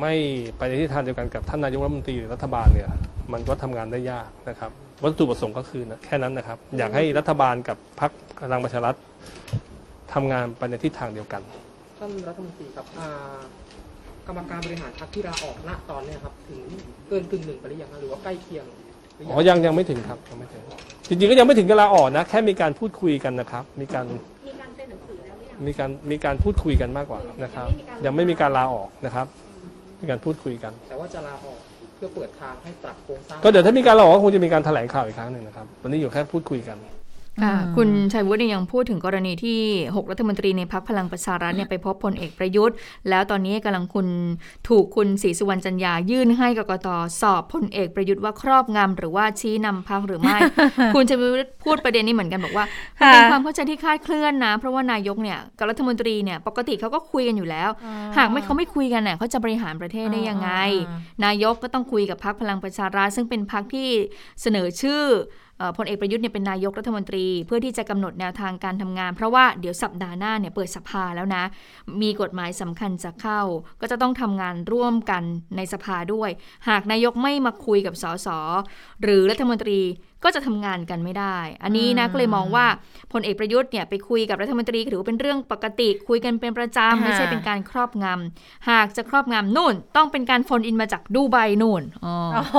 ไม่ไปในทิศทางเดียวกันกับท่านนายกรัฐมนตรีหรือรัฐบาลเนี่ยมันก็ทำงานได้ยากนะครับ วัตถุประสงค์ก็คือนะแค่นั้นนะครับ อยากให้รัฐบาลกับพรรคพลังประชารัฐทำงานไปในทิศทางเดียวกัน ท่านรัฐมนตรีครับอ่ากรรมการบริหารพรรคที่ลาออกณตอนเนี้ยครับ ถึงเกินกึ่งหนึ่งไปหรือยังครับหรือว่าใกล้เคียงหรืออ๋อยังยังไม่ถึงครับยังไม่ถึงจริงๆก็ยังไม่ถึงกับลาออกนะ แค่มีการพูดคุยกันนะครับ มีการมีการเซ็นหนังสือแล้วหรือยัง มีการมีการพูดคุยกันมากกว่านะครับ ยังไม่มีการลาออกนะครับ มีการพูดคุยกัน แต่ว่าจะลาออกเพื่อเปิดทางให้ปรับโครงสร้าง ก็เดี๋ยวถ้ามีการลอกคงจะมีการแถลงข่าวอีกครั้งหนึ่งนะครับ วันนี้อยู่แค่พูดคุยกัน ค่ะอืมคุณชัยวุฒิเนี่ยยังพูดถึงกรณีที่ 6 รัฐมนตรีในพักพลังประชารัฐเนี่ยไปพบพลเอกประยุทธ์ แล้วตอนนี้กำลังคุณถูกคุณศรีสุวรรณจันยายื่นให้กกตสอบพลเอกประยุทธ์ว่าครอบงำหรือว่าชี้นำพักหรือไม่ คุณชัยวุฒิพูดประเด็นนี้เหมือนกันบอกว่ามันเป็นความเข้าใจที่คลาดเคลื่อนนะ เพราะว่านายกเนี่ยกับรัฐมนตรีเนี่ยปกติเขาก็คุยกันอยู่แล้ว หากไม่เขาไม่คุยกันเนี่ยเขาจะบริหารประเทศได้ยังไงอ่านายกก็ต้องคุยกับพรรคพลังประชารัฐซึ่งเป็นพรรคที่เสนอชื่อเอ่อ พลเอกประยุทธ์เนี่ยเป็นนายกรัฐมนตรี เพื่อที่จะกำหนดแนวทางการทำงาน เพราะว่าเดี๋ยวสัปดาห์หน้าเนี่ยเปิดสภาแล้วนะ มีกฎหมายสำคัญจะเข้า ก็จะต้องทำงานร่วมกันในสภาด้วย หากนายกไม่มาคุยกับสสหรือรัฐมนตรี ก็จะทำงานกันไม่ได้ อันนี้นะอืมก็เลยมองว่าพลเอกประยุทธ์เนี่ยไปคุยกับรัฐมนตรีก็ถือว่าเป็นเรื่องปกติ คุยกันเป็นประจำไม่ใช่เป็นการครอบงำหากจะครอบงำนู่น ต้องเป็นการโฟนอินมาจากดูไบนู่นอ๋อโอ้โห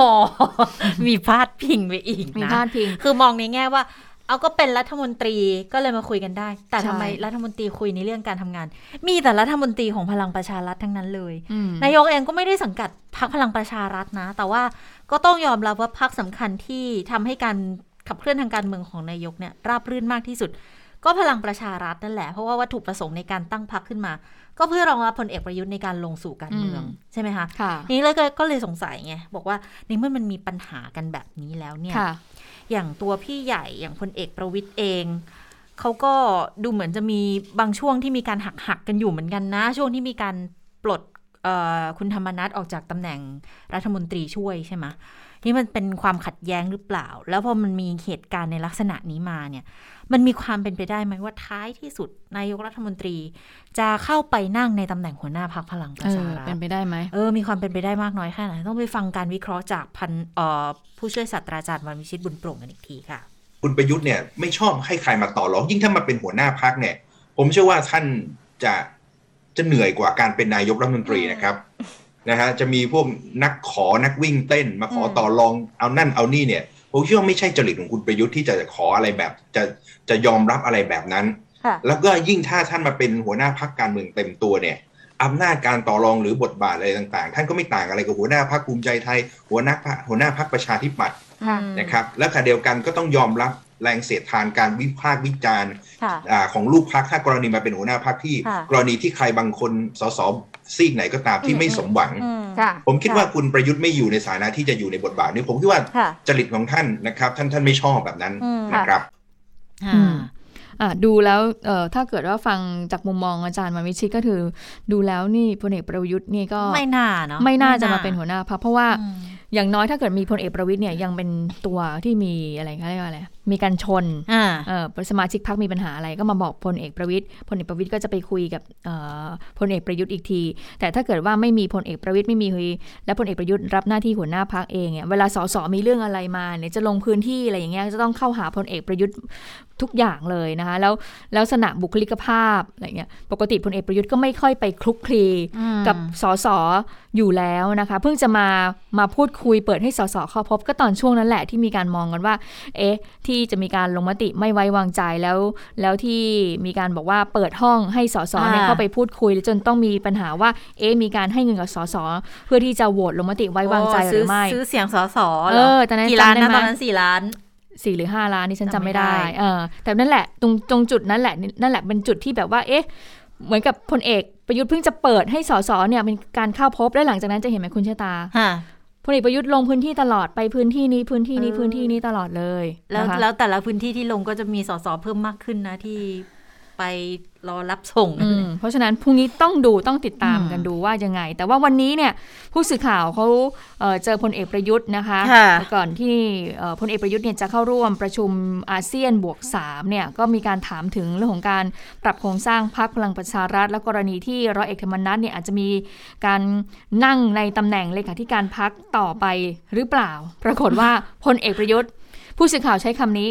มีพาดพิงไปอีกมีนะพาดพิงคือมองในแง่ว่า เอาก็เป็นรัฐมนตรีก็เลยมาคุยกันได้ แต่ใช่ทำไมรัฐมนตรีคุยในเรื่องการทำงาน มีแต่รัฐมนตรีของพลังประชารัฐทั้งนั้นเลยอืมนายกเองก็ไม่ได้สังกัดพรรคพลังประชารัฐนะ แต่ว่าก็ต้องยอมรับว่าพรรคสำคัญที่ทำให้การขับเคลื่อนทางการเมืองของนายกเนี่ยราบรื่นมากที่สุด ก็พลังประชารัฐนั่นแหละ เพราะว่าวัตถุประสงค์ในการตั้งพรรคขึ้นมา ก็เพื่อรองรับพลเอกประยุทธ์ในการลงสู่การเมืองอืมใช่ไหมคะค่ะนี่เลยก็ก็เลยสงสัยไงบอกว่าในเมื่อมันมีปัญหากันแบบนี้แล้วเนี่ยค่ะ อย่างตัวพี่ใหญ่อย่างพลเอกประวิตยเองเขาก็ดูเหมือนจะมีบางช่วงที่มีการหักหักกันอยู่เหมือนกันนะ ช่วงที่มีการปลดคุณธรรมนัฐออกจากตำแหน่งรัฐมนตรีช่วยใช่ไหมนี่มันเป็นความขัดแย้งหรือเปล่า แล้วพอมันมีเหตุการณ์ในลักษณะนี้มาเนี่ย มันมีความเป็นไปได้ไหมว่าท้ายที่สุดนายกรัฐมนตรี จะเข้าไปนั่งในตำแหน่งหัวหน้าพรรคพลังประเอชาอรัฐเป็นไปได้ไหมเออมีความเป็นไปได้มากน้อยแค่ไหนต้องไปฟังการวิเคราะห์จากพันเอ่อผู้ช่วยศาสตราจารย์วันวิชิตบุญโปร่งกันอีกทีค่ะ คุณประยุทธ์เนี่ยไม่ชอบให้ใครมาต่อรองยิ่งถ้ามาเป็นหัวหน้าพักเนี่ย ผมเชื่อว่าท่านจะจะเหนื่อยกว่าการเป็นนายกรัฐมนตรีนะครับนะฮะจะมีพวกนักขอนักวิ่งเต้นมาขอต่อรองเอานั่นเอานี่เนี่ย ผมเชื่อว่าไม่ใช่จริตของคุณประยุทธ์ที่จะขออะไรแบบจะจะยอมรับอะไรแบบนั้นค่ะแล้วก็ยิ่งถ้าท่านมาเป็นหัวหน้าพักการเมืองเต็มตัวเนี่ยอำนาจการต่อรองหรือบทบาทอะไรต่างๆ ท่านก็ไม่ต่างอะไรกับหัวหน้าพักภูมิใจไทย หัวหน้าพรรคหัวหน้าพักประชาธิปัตย์ค่ะนะครับและขณะเดียวกันก็ต้องยอมรับแรงเสียดทานการวิพากษ์วิจารณ์ค่ะอาของลูกพักถ้ากรณีมาเป็นหัวหน้าพักที่ค่ะกรณีที่ใครบางคนสส ซีกไหนก็ตามที่ไม่สมหวังอืมค่ะผมคิดว่าคุณประยุทธ์ไม่อยู่ในฐานะที่จะอยู่ในบทบาทนี้ผมคิดว่าค่ะจริตของท่านนะครับ ท่านท่านไม่ชอบแบบนั้นอืมนะครับอ่าอืมอะดูแล้วเอ่อถ้าเกิดว่าฟังจากมุมมองอาจารย์มาวิชิตก็คือ ดูแล้วนี่พลเอกประยุทธ์นี่ก็ไม่น่าเนาะไม่น่าจะมาเป็นหัวหน้าพรรคเพราะว่า อืมอย่างน้อยถ้าเกิดมีพลเอกประวิทย์เนี่ยยังเป็นตัวที่มีอะไรเขาเรียกว่าอะไรมีการชนอ่าเอ่อสมาชิกพรรคมีปัญหาอะไรก็มาบอกพลเอกประวิทย์พลเอกประวิทย์ก็จะไปคุยกับเอ่อพลเอกประยุทธ์อีกที แต่ถ้าเกิดว่าไม่มีพลเอกประวิทย์ไม่มีคุยและพลเอกประยุทธ์รับหน้าที่หัวหน้าพรรคเองเนี่ยเวลาสสมีเรื่องอะไรมาเนี่ยจะลงพื้นที่อะไรอย่างเงี้ยจะต้องเข้าหาพลเอกประยุทธ์ทุกอย่างเลยนะคะแล้วแล้วสนะบุคลิกภาพอะไรเงี้ยปกติพลเอกประยุทธ์ก็ไม่ค่อยไปคลุกคลีอืมกับสส อยู่แล้วนะคะเพิ่งจะมามาพูดคุยเปิดให้สสเข้าพบก็ตอนช่วงนั้นแหละที่มีการมองกันว่า เอ๊ะ ที่จะมีการลงมติไม่ไว้วางใจแล้ว แล้วที่มีการบอกว่าเปิดห้องให้สสเนี่ยอ่าเข้าไปพูดคุยจนต้องมีปัญหาว่า เอ๊ะมีการให้เงินกับสสเพื่อที่จะโหวตลงมติไว้วางใจหรือไม่ซื้อเสียงสสเออตอนนั้นกี่ล้านจำได้นะไหมตอนนั้นสี่ล้านสี่หรือห้าล้านนี่ฉันจำจำไม่ไม่ได้ได้เออแต่นั่นแหละตรงตรงจุดนั้นแหละนั่นแหละเป็นจุดที่แบบว่าเอ๊ะเหมือนกับพลเอก ประยุทธ์เพิ่งจะเปิดให้สสเนี่ยเป็นการเข้าพบและหลังจากนั้นจะเห็นไหมคุณชะตาฮะพลเอกประยุทธ์ลงพื้นที่ตลอดไปพื้นที่นี้พื้นที่นี้เออพื้นที่นี้ตลอดเลย แล้วนะคะแล้วแต่ละพื้นที่ที่ลงก็จะมีสสเพิ่มมากขึ้นนะที่ ไปรอรับส่งอืมเพราะฉะนั้นพรุ่งนี้ต้องดูต้องติดตามอืมกันดูว่ายังไง แต่ว่าวันนี้เนี่ยผู้สื่อข่าวเขาเอ่อเจอพลเอกประยุทธ์นะคะค่ะก่อนที่เอ่อพลเอกประยุทธ์เนี่ยจะเข้าร่วมประชุมอาเซียนบวก3เนี่ยก็มีการถามถึงเรื่องของการปรับโครงสร้างพรรคพลังประชารัฐ และกรณีที่ร้อยเอกธรรมนัฐเนี่ยอาจจะมีการนั่งในตำแหน่งเลขาธิการพรรคต่อไปหรือเปล่า ปรากฏว่าพลเอกประยุทธ์ ผู้สื่อข่าวใช้คำนี้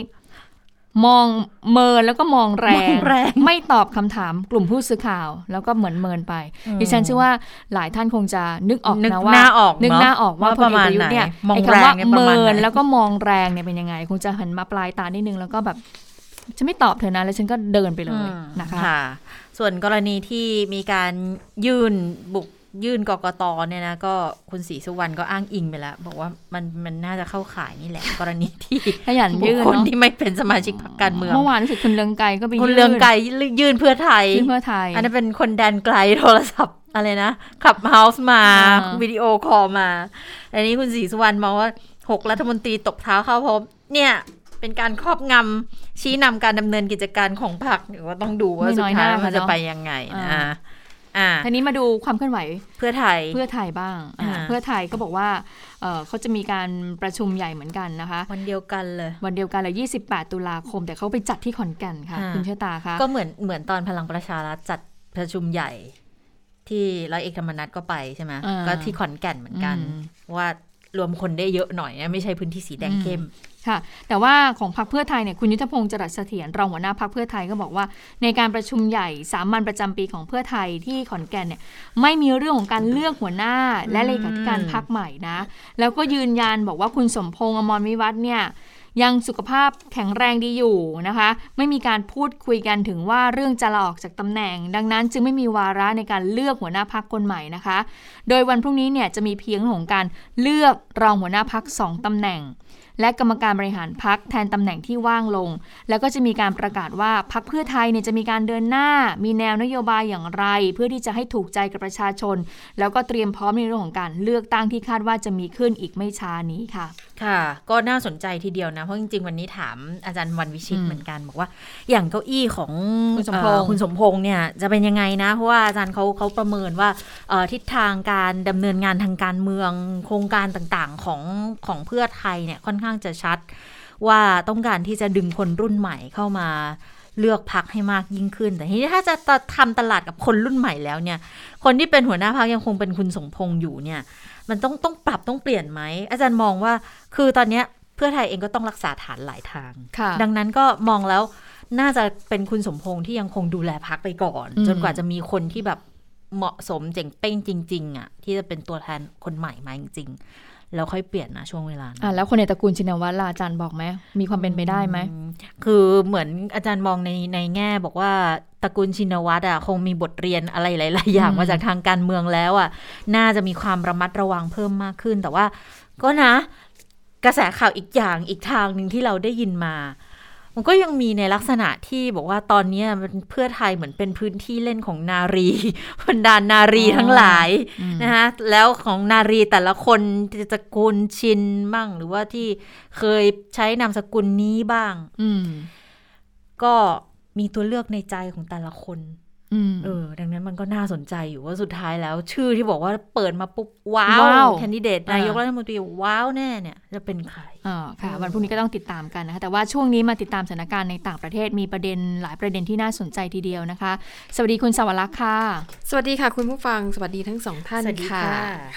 มองเมินแล้วก็มองแรมองงแรง ไม่ตอบคำถามกลุ่มผู้สื่อข่าว แล้วก็เหมือนเมินไปอืมดิฉันเชื่อว่าหลายท่านคงจะนึกออกนึกนะว่าหน้าออกนึกเนอะหน้าออกว่าว่าพลเอกประยุทธ์เนี่ยประมาณไหนมองไอ้คำว่าแรงเนี่ยประมาณเมินไหนแล้วก็มองแรงเนี่ยเป็นยังไง คงจะหันมาปลายตานิดนึงแล้วก็แบบฉันไม่ตอบเธอนะแล้วฉันก็เดินไปเลยอืมนะคะค่ะส่วนกรณีที่มีการยื่นบุก ยื่นกกตเนี่ยนะก็คุณศรีสุวรรณก็อ้างอิงไปแล้ว บอกว่ามันมันน่าจะเข้าข่ายนี่แหละ กรณีที่ขยันบุคยื่นคลเนาะที่ไม่เป็นสมาชิกพรรคการเมืองเมื่อวานรู้สึกคุณเลืองไกรก็ไปคุณยื่นเลืองไกรยื่นเพื่อไทยยื่นเพื่อไทย อันนั้นเป็นคนแดนไกลโทรศัพท์อะไรนะขับเฮาส์มาอ่าวิดีโอคอลมา อันนี้คุณศรีสุวรรณมองว่าหกรัฐมนตรีตบเท้าเข้าพบเนี่ยเป็นการครอบงำชี้นำการดำเนินกิจการของพรรคหรือว่าต้องดูว่าไม่สุน้ดอยหท้ายน้ามันจะเนอะไปยังไงนะอ่าอ่า ทีนี้มาดูความเคลื่อนไหวเพื่อไทยเพื่อไทยบ้างอ่าอ่าเพื่อไทยก็บอกว่าเอ่อเขาจะมีการประชุมใหญ่เหมือนกันนะคะ วันเดียวกันเลย วันเดียวกันเลย28 ตุลาคม แต่เขาไปจัดที่ขอนแก่นค่ะอ่าคุณเชษตาคะก็เหมือนเหมือนตอนพลังประชารัฐจัดประชุมใหญ่ ที่ร้อยเอกธรรมนัฐก็ไปใช่ไหมอ่าก็ที่ขอนแก่นเหมือนกันอืมว่ารวมคนได้เยอะหน่อยนะไม่ใช่พื้นที่สีแดงเข้ม ค่ะแต่ว่าของพรรคเพื่อไทยเนี่ยคุณยุทธพงศ์จรัสเสถียรรองหัวหน้าพรรคเพื่อไทยก็บอกว่า ในการประชุมใหญ่สามัญประจำปีของเพื่อไทยที่ขอนแก่นเนี่ยไม่มีเรื่องของการเลือกหัวหน้าและเลขาธิการพรรคใหม่นะ แล้วก็ยืนยันบอกว่าคุณสมพงษ์อมรวิวัฒน์เนี่ยยังสุขภาพแข็งแรงดีอยู่นะคะ ไม่มีการพูดคุยกันถึงว่าเรื่องจะลาออกจากตำแหน่ง ดังนั้นจึงไม่มีวาระในการเลือกหัวหน้าพักคนใหม่นะคะ โดยวันพรุ่งนี้เนี่ยจะมีเพียงเรื่องของการเลือกรองหัวหน้าพักสองตำแหน่ง และกรรมการบริหารพักแทนตำแหน่งที่ว่างลง แล้วก็จะมีการประกาศว่าพักเพื่อไทยเนี่ยจะมีการเดินหน้า มีแนวนโยบายอย่างไร เพื่อที่จะให้ถูกใจกับประชาชน แล้วก็เตรียมพร้อมในเรื่องของการเลือกตั้งที่คาดว่าจะมีขึ้นอีกไม่ช้านี้ค่ะ ค่ะ ก็น่าสนใจทีเดียวนะ เพราะจริงๆ วันนี้ถามอาจารย์วันวิชิตอืมเหมือนกัน บอกว่า อย่างเก้าอี้ของคุณสมพงษ์เอ่อคุณสมพงษ์เนี่ยจะเป็นยังไงนะ เพราะว่าอาจารย์เขาเขาประเมินว่าเอ่อทิศทางการดำเนินงานทางการเมืองโครงการต่างๆของของเพื่อไทยเนี่ยค่อนข้างจะชัด ว่าต้องการที่จะดึงคนรุ่นใหม่เข้ามา เลือกพักให้มากยิ่งขึ้น แต่ทีนี้ถ้าจะทำตลาดกับคนรุ่นใหม่แล้วเนี่ย คนที่เป็นหัวหน้าพักยังคงเป็นคุณสมพงษ์อยู่เนี่ย มันต้องต้องปรับต้องเปลี่ยนไหมอาจารย์มองว่าคือตอนเนี้ยเพื่อไทยเองก็ต้องรักษาฐานหลายทางค่ะดังนั้นก็มองแล้วน่าจะเป็นคุณสมพงษ์ที่ยังคงดูแลพักไปก่อนอืมจนกว่าจะมีคนที่แบบเหมาะสมเจ๋งเป้งจริง ๆอะที่จะเป็นตัวแทนคนใหม่มาจริงๆ แล้วค่อยเปลี่ยนนะช่วงเวลานั้นอะแล้วคนในตระกูลชินวัตรล่ะอาจารย์บอกไหมมีความเป็นไปได้ไหมอืคือเหมือนอาจารย์มองในในแง่บอกว่าตระกูลชินวัตรอะคงมีบทเรียนอะไรหลายๆอย่างอืมมาจากทางการเมืองแล้วอะน่าจะมีความระมัดระวังเพิ่มมากขึ้น แต่ว่าก็นะ กระแสข่าวอีกอย่างอีกทางหนึ่งที่เราได้ยินมา มันก็ยังมีในลักษณะที่บอกว่าตอนเนี้ยมันเพื่อไทยเหมือนเป็นพื้นที่เล่นของนารีบรรดานารีทั้งหลายอืมนะคะแล้วของนารีแต่ละคนตระกูลชินบ้าง หรือว่าที่เคยใช้นามสกุลนี้บ้างอืมก็มีตัวเลือกในใจของแต่ละคนอืม เออ ดังนั้นมันก็น่าสนใจอยู่ว่าสุดท้ายแล้ว ชื่อที่บอกว่าเปิดมาปุ๊บ ว้าว้าววแคนดิเดตอ่านนายกรัฐมนตรีว้าวแน่เนี่ย จะเป็นใครอ่าค่ะ วันพรุ่งนี้ก็ต้องติดตามกันนะคะ แต่ว่าช่วงนี้มาติดตามสถานการณ์ในต่างประเทศมีประเด็นหลายประเด็นที่น่าสนใจทีเดียวนะคะ สวัสดีคุณสวรักษ์ค่ะ สวัสดีค่ะ คุณผู้ฟังสวัสดีทั้งสองท่านสวัสดีค่ะ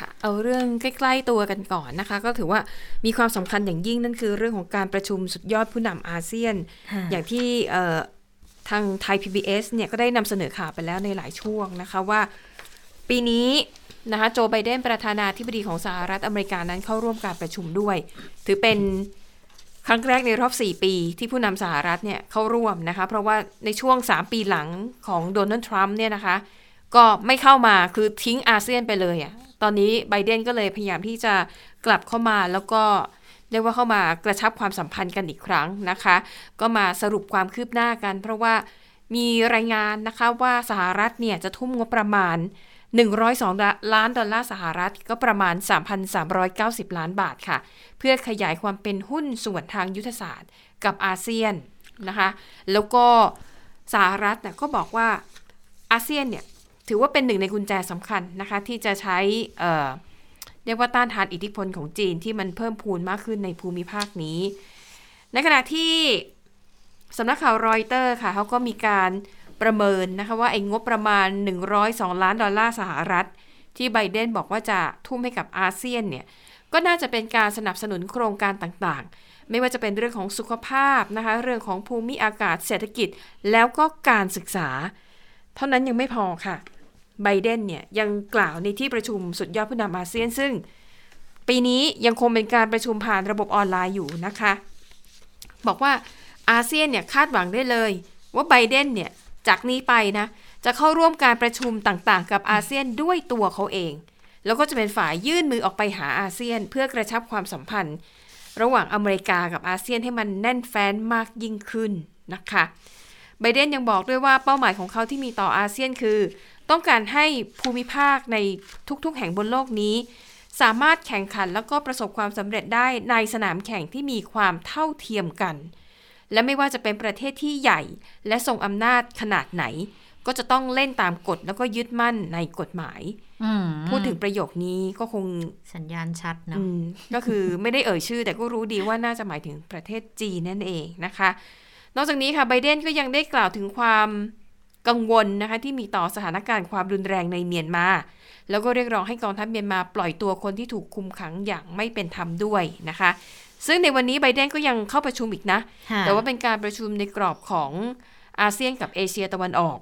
ค่ะ เอาเรื่องใกล้ ๆตัวกันก่อนนะคะ ก็ถือว่ามีความสำคัญอย่างยิ่งนั่นคือเรื่องของการประชุมสุดยอดผู้นำอาเซียน อย่างที่เอ่อ ทางไทย PBS เนี่ยก็ได้นำเสนอข่าวไปแล้วในหลายช่วงนะคะว่า ปีนี้นะคะโจไบเดนประธานาธิบดีของสหรัฐอเมริกานั้นเข้าร่วมการประชุมด้วย ถือเป็นครั้งแรกในรอบ 4 ปีที่ผู้นำสหรัฐเนี่ยเข้าร่วมนะคะ เพราะว่าในช่วง 3 ปีหลังของโดนัลด์ทรัมป์เนี่ยนะคะ ก็ไม่เข้ามาคือทิ้งอาเซียนไปเลยอะ่ะตอนนี้ไบเดนก็เลยพยายามที่จะกลับเข้ามาแล้วก็ เรียกว่าเข้ามากระชับความสัมพันธ์กันอีกครั้งนะคะ ก็มาสรุปความคืบหน้ากัน เพราะว่ามีรายงานนะคะว่าสหรัฐเนี่ยจะทุ่มงบประมาณ 102 ล้านดอลลาร์สหรัฐก็ประมาณ 3,390 ล้านบาทค่ะ เพื่อขยายความเป็นหุ้นส่วนทางยุทธศาสตร์กับอาเซียนนะคะ แล้วก็สหรัฐน่ะก็บอกว่าอาเซียนเนี่ยถือว่าเป็นหนึ่งในกุญแจสำคัญนะคะที่จะใช้ เรียกว่าต้านทานอิทธิพลของจีนที่มันเพิ่มพูนมากขึ้นในภูมิภาคนี้ ในขณะที่สำนักข่าวรอยเตอร์ค่ะเขาก็มีการประเมินนะคะว่าไอ้งบประมาณ 102 ล้านดอลลาร์สหรัฐ ที่ไบเดนบอกว่าจะทุ่มให้กับอาเซียนเนี่ยก็น่าจะเป็นการสนับสนุนโครงการต่างๆ ไม่ว่าจะเป็นเรื่องของสุขภาพนะคะเรื่องของภูมิอากาศเศรษฐกิจ แล้วก็การศึกษา เท่านั้นยังไม่พอค่ะ ไบเดนเนี่ยยังกล่าวในที่ประชุมสุดยอดผู้นำอาเซียน ซึ่งปีนี้ยังคงเป็นการประชุมผ่านระบบออนไลน์อยู่นะคะ บอกว่าอาเซียนเนี่ยคาดหวังได้เลย ว่าไบเดนเนี่ยจากนี้ไปนะจะเข้าร่วมการประชุมต่างๆ กับอาเซียนด้วยตัวเขาเอง แล้วก็จะเป็นฝ่ายยื่นมือออกไปหาอาเซียน เพื่อกระชับความสัมพันธ์ ระหว่างอเมริกากับอาเซียนให้มันแน่นแฟ้นมากยิ่งขึ้นนะคะ ไบเดนยังบอกด้วยว่าเป้าหมายของเขาที่มีต่ออาเซียนคือ ต้องการให้ภูมิภาคในทุกๆ แห่งบนโลกนี้ สามารถแข่งขันแล้วก็ประสบความสำเร็จได้ในสนามแข่งที่มีความเท่าเทียมกัน และไม่ว่าจะเป็นประเทศที่ใหญ่ และทรงอำนาจขนาดไหน ก็จะต้องเล่นตามกฎแล้วก็ยึดมั่นในกฎหมายอืมพูดถึงประโยคนี้ก็คงสัญญาณชัดนะอืมก็คือไม่ได้เอ่ยชื่อ แต่ก็รู้ดีว่าน่าจะหมายถึงประเทศจีนนั่นเองนะคะ นอกจากนี้ค่ะไบเดนก็ยังได้กล่าวถึงความกังวลนะคะที่มีต่อสถานการณ์ความรุนแรงในเมียนมา แล้วก็เรียกร้องให้กองทัพเมียนมาปล่อยตัวคนที่ถูกคุมขังอย่างไม่เป็นธรรมด้วยนะคะ ซึ่งในวันนี้ไบเดนก็ยังเข้าประชุมอีกนะค่ะแต่ว่าเป็นการประชุมในกรอบของอาเซียนกับเอเชียตะวันออก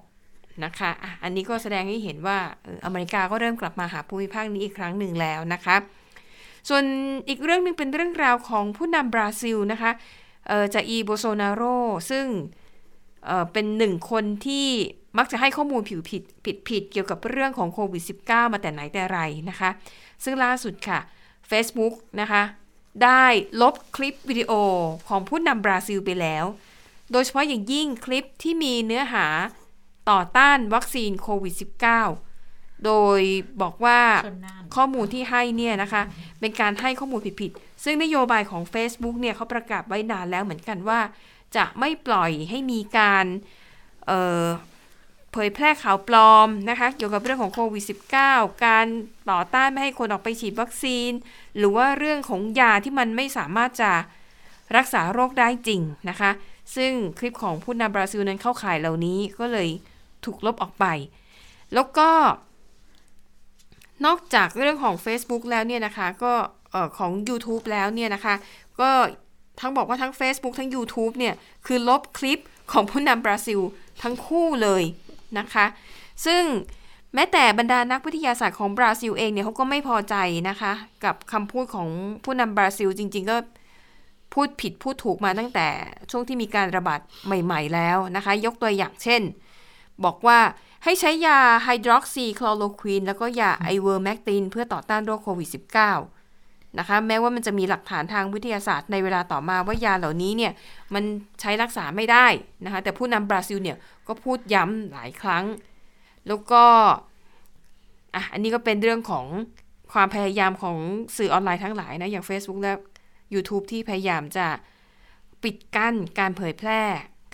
นะคะอะอันนี้ก็แสดงให้เห็นว่าเอออเมริกาก็เริ่มกลับมาหาภูมิภาคนี้อีกครั้งหนึ่งแล้วนะคะ ส่วนอีกเรื่องหนึ่งเป็นเรื่องราวของผู้นำบราซิลนะคะเอ่อ จากอีโบโซนาโรซึ่งเอ่อเป็นหนึ่งคนที่มักจะให้ข้อมูลผิวผิดผิดผิดเกี่ยวกับเรื่องของโควิด -19 มาแต่ไหนแต่ไรนะคะ ซึ่งล่าสุดค่ะ Facebook นะคะ ได้ลบคลิปวิดีโอของผู้นำบราซิลไปแล้ว โดยเฉพาะอย่างยิ่งคลิปที่มีเนื้อหาต่อต้านวัคซีนโควิด -19 โดยบอกว่าชนน่านข้อมูลที่ให้เนี่ยนะคะ เป็นการให้ข้อมูลผิดๆ ซึ่งนโยบายของ Facebook เนี่ยเขาประกาศไว้นานแล้วเหมือนกันว่า จะไม่ปล่อยให้มีการเเผยแพร่ข่าวปลอมนะคะเกี่ยวกับเรื่องของโควิด -19 การต่อต้านไม่ให้คนออกไปฉีดวัคซีน หรือว่าเรื่องของยาที่มันไม่สามารถจะรักษาโรคได้จริงนะคะ ซึ่งคลิปของผู้นำบราซิลนั้นเข้าข่ายเหล่านี้ก็เลยถูกลบออกไป แล้วก็ นอกจากเรื่องของ Facebook แล้วเนี่ยนะคะ ก็ ออของ YouTube แล้วเนี่ยนะคะ ก็ทั้งบอกว่าทั้ง Facebook ทั้ง YouTube เนี่ย คือลบคลิปของผู้นำบราซิลทั้งคู่เลยนะคะ ซึ่งแม้แต่บรรดานักวิทยาศาสตร์ของบราซิลเองเนี่ยเขาก็ไม่พอใจนะคะ กับคำพูดของผู้นำบราซิลจริง ๆ ก็พูดผิดพูดถูกมาตั้งแต่ช่วงที่มีการระบาดใหม่ ๆ แล้วนะคะ ยกตัวอย่างเช่น บอกว่าให้ใช้ยาไฮดรอกซีคลอโรควีนแล้วก็ยาไอเวอร์เมกตินเพื่อต่อต้านโรคโควิด -19 นะคะแม้ว่ามันจะมีหลักฐานทางวิทยาศาสตร์ในเวลาต่อมาว่ายาเหล่านี้เนี่ยมันใช้รักษาไม่ได้นะคะแต่ผู้นำบราซิลเนี่ยก็พูดย้ำหลายครั้ง แล้วก็อะอันนี้ก็เป็นเรื่องของความพยายามของสื่อออนไลน์ทั้งหลายนะอย่าง Facebook และ YouTube ที่พยายามจะปิดกั้นการเผยแพร่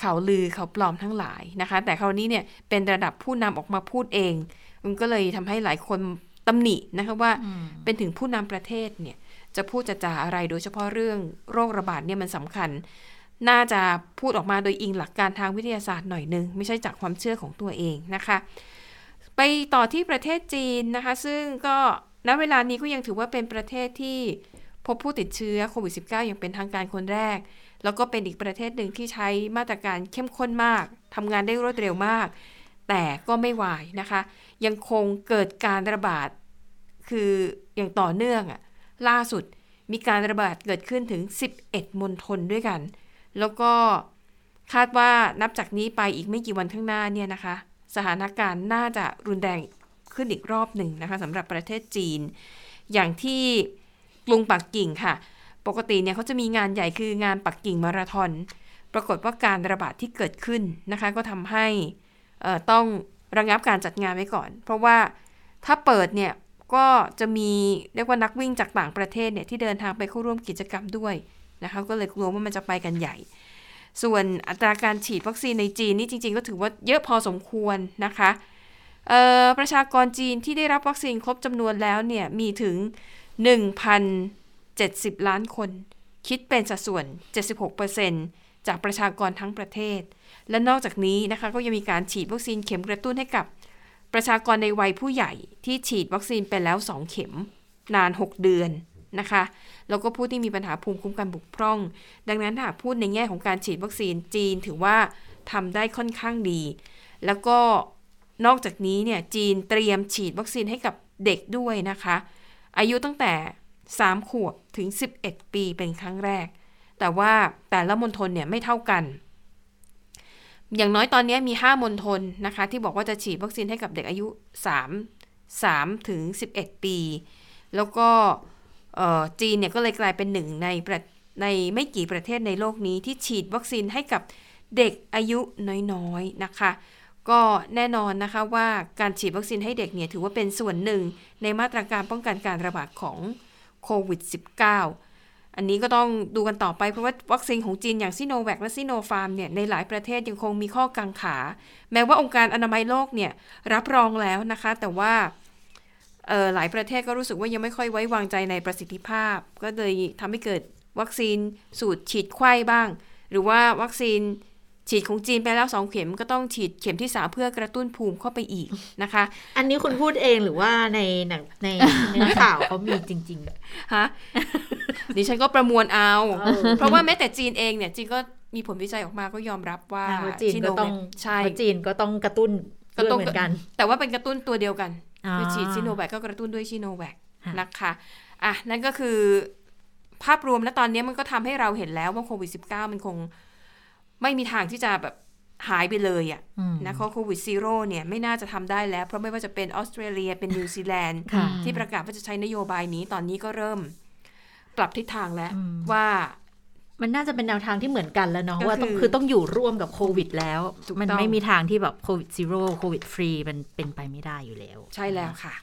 ข่าวลือข่าวปลอมทั้งหลายนะคะ แต่คราวนี้เนี่ยเป็นระดับผู้นำออกมาพูดเอง มันก็เลยทำให้หลายคนตำหนินะคะว่าเป็นถึงผู้นำประเทศเนี่ย จะพูดจะจาอะไรโดยเฉพาะเรื่องโรคระบาดเนี่ยมันสำคัญ น่าจะพูดออกมาโดยอิงหลักการทางวิทยาศาสตร์หน่อยนึง ไม่ใช่จากความเชื่อของตัวเองนะคะ ไปต่อที่ประเทศจีนนะคะ ซึ่งก็ณเวลานี้ก็ยังถือว่าเป็นประเทศที่พบผู้ติดเชื้อโควิด -19 อย่างเป็นทางการคนแรก แล้วก็เป็นอีกประเทศหนึ่งที่ใช้มาตรการเข้มข้นมากทำงานได้รวดเร็วมาก แต่ก็ไม่วายนะคะ ยังคงเกิดการระบาดคืออย่างต่อเนื่องอะ ล่าสุดมีการระบาดเกิดขึ้นถึง 11 มณฑลด้วยกัน แล้วก็คาดว่านับจากนี้ไปอีกไม่กี่วันข้างหน้าเนี่ยนะคะ สถานการณ์น่าจะรุนแรงขึ้นอีกรอบหนึ่งนะคะสำหรับประเทศจีน อย่างที่กรุงปักกิ่งค่ะ ปกติเนี่ยเขาจะมีงานใหญ่คืองานปักกิ่งมาราธอน ปรากฏว่าการระบาดที่เกิดขึ้นนะคะ ก็ทำให้ต้องระงับการจัดงานไว้ก่อน เพราะว่าถ้าเปิดเนี่ย ก็จะมีเรียกว่านักวิ่งจากต่างประเทศเนี่ยที่เดินทางไปเข้าร่วมกิจกรรมด้วยนะคะก็เลยกลัวว่ามันจะไปกันใหญ่ ส่วนอัตราการฉีดวัคซีนในจีนนี่จริง ๆ ก็ถือว่าเยอะพอสมควรนะคะประชากรจีนที่ได้รับวัคซีนครบจำนวนแล้วเนี่ยมีถึง 1,070 ล้านคน คิดเป็นสัดส่วน 76%จากประชากรทั้งประเทศ และนอกจากนี้นะคะก็ยังมีการฉีดวัคซีนเข็มกระตุ้นให้กับ ประชากรในวัยผู้ใหญ่ที่ฉีดวัคซีนไปแล้ว 2 เข็ม นาน 6 เดือนนะคะ แล้วก็ผู้ที่มีปัญหาภูมิคุ้มกันบกพร่อง ดังนั้นถ้าหากพูดในแง่ของการฉีดวัคซีนจีนถือว่าทำได้ค่อนข้างดี แล้วก็นอกจากนี้เนี่ยจีนเตรียมฉีดวัคซีนให้กับเด็กด้วยนะคะ อายุตั้งแต่ 3 ขวบถึง 11 ปีเป็นครั้งแรก แต่ว่าแต่ละมณฑลเนี่ยไม่เท่ากัน อย่างน้อยตอนนี้มีห้ามณฑลนะคะ ที่บอกว่าจะฉีดวัคซีนให้กับเด็กอายุ 3 3ถึง11 ปี แล้วก็จีนเนี่ยก็เลยกลายเป็นหนึ่งในในไม่กี่ประเทศในโลกนี้ที่ฉีดวัคซีนให้กับเด็กอายุน้อยๆนะคะ ก็แน่นอนนะคะว่าการฉีดวัคซีนให้เด็กเนี่ยถือว่าเป็นส่วนหนึ่งในมาตรการป้องกันการระบาดของโควิด -19 อันนี้ก็ต้องดูกันต่อไปเพราะว่าวัคซีนของจีนอย่างซิโนแวคและซิโนฟาร์มเนี่ยในหลายประเทศยังคงมีข้อกังขา แม้ว่าองค์การอนามัยโลกเนี่ยรับรองแล้วนะคะ แต่ว่าหลายประเทศก็รู้สึกว่ายังไม่ค่อยไว้วางใจในประสิทธิภาพ ก็เลยทำให้เกิดวัคซีนสูตรฉีดไข้บ้าง หรือว่าวัคซีน ฉีดของจีนไปแล้วสองเข็มก็ต้องฉีดเข็มที่สามเพื่อกระตุ้นภูมิเข้าไปอีกนะคะ อันนี้คุณพูดเองหรือว่าในหนังในเนื้อข่าวเขามีจริงฮะดิฉันก็ประมวลเอาเออเพราะว่าแม้แต่จีนเองเนี่ยจีนก็มีผลวิจัยออกมาก็ยอมรับว่าๆว่าจีนก็ต้องใช่ว่าจีนก็ต้องกระตุ้นก็ด้วยต้องเหมือนกัน แต่ว่าเป็นกระตุ้นตัวเดียวกันอ่าคือฉีดซิโนแวคก็กระตุ้นด้วยซิโนแวคค่ะนะคะอะนั่นก็คือภาพรวมและตอนนี้มันก็ทำให้เราเห็นแล้วว่าโควิด -19 มันคง ไม่มีทางที่จะแบบหายไปเลยอะอืมนะเพราะโควิด zero เนี่ยไม่น่าจะทำได้แล้ว เพราะไม่ว่าจะเป็นออสเตรเลียเป็นนิวซีแลนด์ค่ะที่ประกาศว่าจะใช้นโยบายนี้ตอนนี้ก็เริ่มปรับทิศทางแล้วอืมว่ามันน่าจะเป็นแนวทางที่เหมือนกันแล้วเนาะก็คือว่าต้องคือต้องอยู่ร่วมกับโควิดแล้วถูกมันต้องไม่มีทางที่แบบโควิดซีโร่โควิดฟรีมันเป็นไปไม่ได้อยู่แล้ว ใช่แล้วค่ะอะค่ะ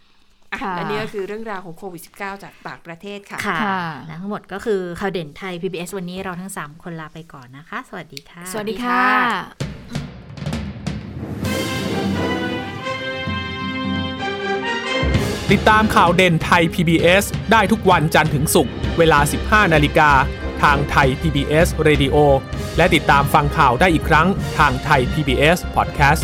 และนี่ก็คือเรื่องราวของโควิด -19 จากต่างประเทศค่ะค่ะค่ะและทั้งหมดก็คือข่าวเด่นไทย PBS วันนี้เราทั้ง 3 คนลาไปก่อนนะคะ สวัสดีค่ะ สวัสดีค่ะติดตามข่าวเด่นไทย PBS ได้ทุกวันจันทร์ถึงศุกร์เวลา 15 นาฬิกา ทางไทย PBS Radio และติดตามฟังข่าวได้อีกครั้งทางไทย PBS Podcast